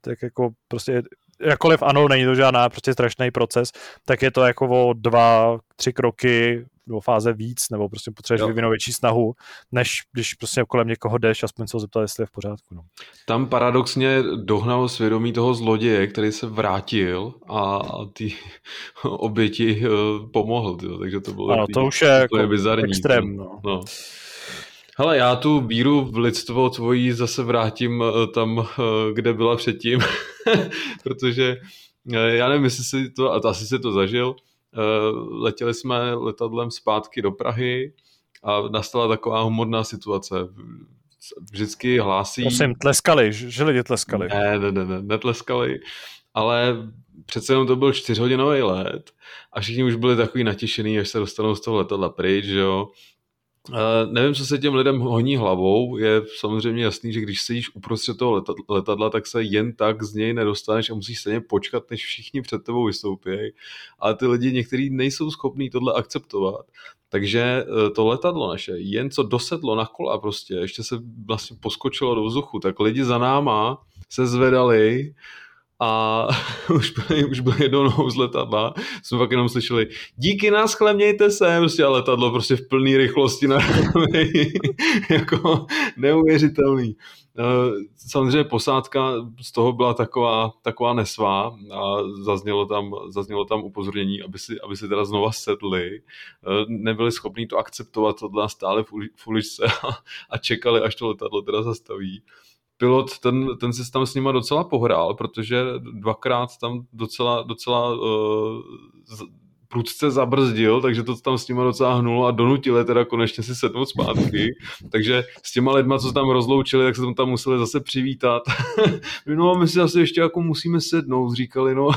tak jako prostě jakkoliv ano, není to žádná prostě strašný proces, tak je to jako o dva, tři kroky do fáze víc, nebo prostě potřebuješ vyvinout větší snahu, než když prostě kolem někoho jdeš, aspoň se ho zeptat, jestli je v pořádku. No. Tam paradoxně dohnal svědomí toho zloděje, který se vrátil a ty oběti eh, pomohl, tyjo. takže to bylo ano, to už je, jako je bizarní, extrém. No. No. Hele, já tu víru v lidstvo tvojí zase vrátím eh, tam, eh, kde byla předtím, protože já nevím, jestli si to, a asi si to zažil, letěli jsme letadlem zpátky do Prahy a nastala taková humorná situace. Vždycky hlásí... Prosím, tleskali, že lidi tleskali. Ne, ne, ne, ne, netleskali, ale přece jenom to byl čtyřhodinový let a všichni už byli takový natěšený, až se dostanou z toho letadla pryč, že jo. Uh, nevím, co se těm lidem honí hlavou. Je samozřejmě jasný, že když sedíš uprostřed toho letadla, tak se jen tak z něj nedostaneš a musíš stejně počkat, než všichni před tebou vystoupí. Ale ty lidi někteří nejsou schopní tohle akceptovat. Takže uh, to letadlo naše, jen co dosedlo na kola prostě, ještě se vlastně poskočilo do vzduchu, tak lidi za náma se zvedali, a už už byli jednou nohou z letadla, jsme pak jenom slyšeli, díky nás mějte se, prostě a letadlo prostě v plné rychlosti na jako neuvěřitelný. Eh, samozřejmě posádka z toho byla taková, taková nesvá a zaznělo tam, zaznělo tam upozornění, aby si, aby si teda znova sedli. Eh, nebyli schopni to akceptovat, tohle stále v uličce a, a čekali, až to letadlo teda zastaví pilot, ten, ten si tam s nima docela pohrál, protože dvakrát tam docela, docela uh, prudce zabrzdil, takže to tam s nima docela hnulo a donutili teda konečně si sednout zpátky. takže s těma lidma, co se tam rozloučili, tak se tam, tam museli zase přivítat. no a my si zase ještě jako musíme sednout, říkali, no.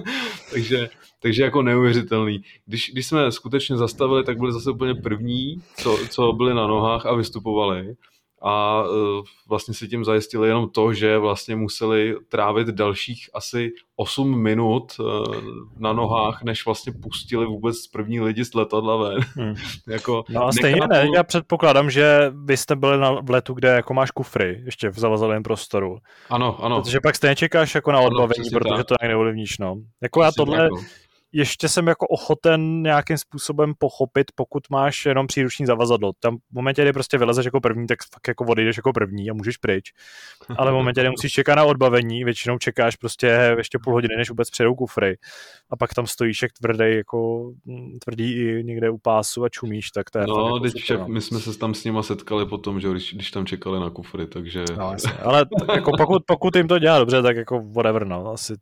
takže, takže jako neuvěřitelný. Když, když jsme skutečně zastavili, tak byli zase úplně první, co, co byli na nohách a vystupovali a e, vlastně si tím zajistili jenom to, že vlastně museli trávit dalších asi 8 minut e, na nohách, než vlastně pustili vůbec první lidi z letadla ven. Hmm. jako, no a stejně ne, já předpokládám, že vy jste byli na v letu, kde jako máš kufry ještě v zavazovém prostoru. Ano, ano. Protože pak stejně čekáš jako na odbavení, ano, protože tak. to nějak neovlivníš, no. Jako já tohle, tak, no ještě jsem jako ochoten nějakým způsobem pochopit, pokud máš jenom příruční zavazadlo. Tam v momentě, kdy prostě vylezeš jako první, tak fakt jako odejdeš jako první a můžeš pryč. Ale v momentě, kdy musíš čekat na odbavení, většinou čekáš prostě ještě půl hodiny, než vůbec přijedou kufry. A pak tam stojíš jak tvrdý, jako mm, tvrdý i někde u pásu a čumíš, tak to je No, jako teď super, no. my jsme se tam s nima setkali potom, že když, když tam čekali na kufry, takže... No, jasně. Ale jako pokud, pokud jim to dělá dobře, tak jako whatever, no, asi...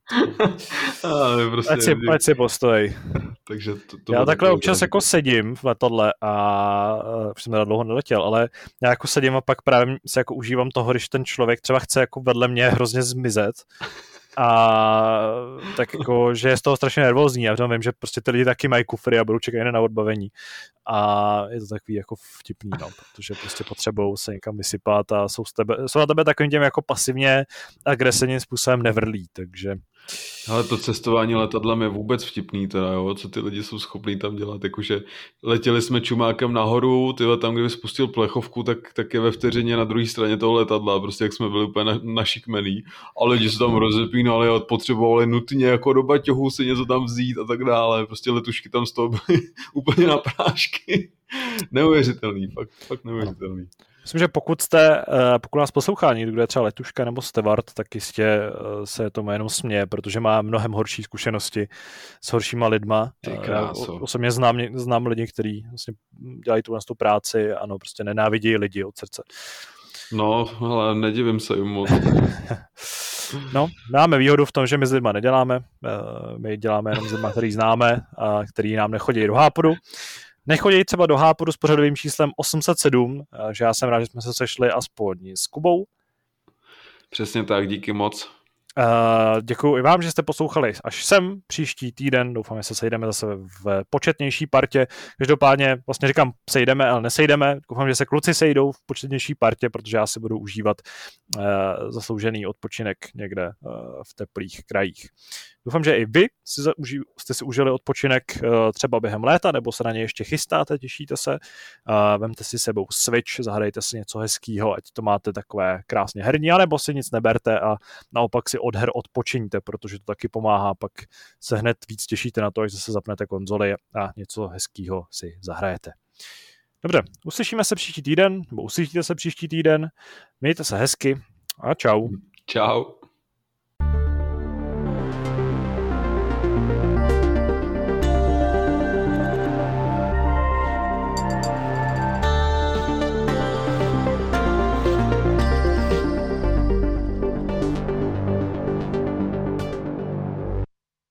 Ale prostě... ať, si, ať si postoj. Takže to, to já takhle občas jako sedím v letadle a už jsem teda dlouho neletěl, ale já jako sedím a pak právě se jako užívám toho, když ten člověk třeba chce jako vedle mě hrozně zmizet a tak jako, že je z toho strašně nervózní. Já vím, že prostě ty lidi taky mají kufry a budou čekat jen na odbavení. A je to takový jako vtipný, no, protože prostě potřebují se někam vysypat a jsou, tebe, jsou na tebe takovým těm jako pasivně agresivním způsobem nevrlí, takže ale to cestování letadlem je vůbec vtipný teda, jo, co ty lidi jsou schopní tam dělat, jakože letěli jsme čumákem nahoru, tyhle tam, kdyby spustil plechovku, tak, tak je ve vteřině na druhé straně toho letadla, prostě jak jsme byli úplně na, našikmený a lidi se tam rozepínali a potřebovali nutně jako do baťohu si něco tam vzít a tak dále, prostě letušky tam z toho byly úplně na prášky. neuvěřitelný, fakt, fakt neuvěřitelný. Myslím, že pokud jste, eh, pokud nás poslouchá někdo, kdo je třeba Letuška nebo Stevart, tak jistě eh, se tomu jenom směje, protože má mnohem horší zkušenosti s horšíma lidma. Já osobně znám, znám lidi, kteří vlastně dělají tu, tu práci, ano, prostě nenávidí lidi od srdce. No, ale nedivím se jim moc. No, máme výhodu v tom, že my s lidma neděláme, eh, my děláme jenom s lidma, který známe a který nám nechodí do hápodu. Nechodí třeba do hápodu s pořadovým číslem 807, eh, že já jsem rád, že jsme se sešli aspoň s Kubou. Přesně tak, díky moc. Uh, děkuji i vám, že jste poslouchali až sem příští týden. Doufám, že se sejdeme zase v početnější partě. Každopádně vlastně říkám, sejdeme, ale nesejdeme. Doufám, že se kluci sejdou v početnější partě, protože já si budu užívat uh, zasloužený odpočinek někde uh, v teplých krajích. Doufám, že i vy jste si užili odpočinek uh, třeba během léta, nebo se na ně ještě chystáte, těšíte se. Uh, vemte si sebou Switch, zahrajte si něco hezkého, ať to máte takové krásně herní, anebo si nic neberte a naopak si od her odpočiňte, protože to taky pomáhá, pak se hned víc těšíte na to, až se zapnete konzoli a něco hezkého si zahrajete. Dobře, uslyšíme se příští týden, nebo uslyšíte se příští týden, mějte se hezky a čau. Čau.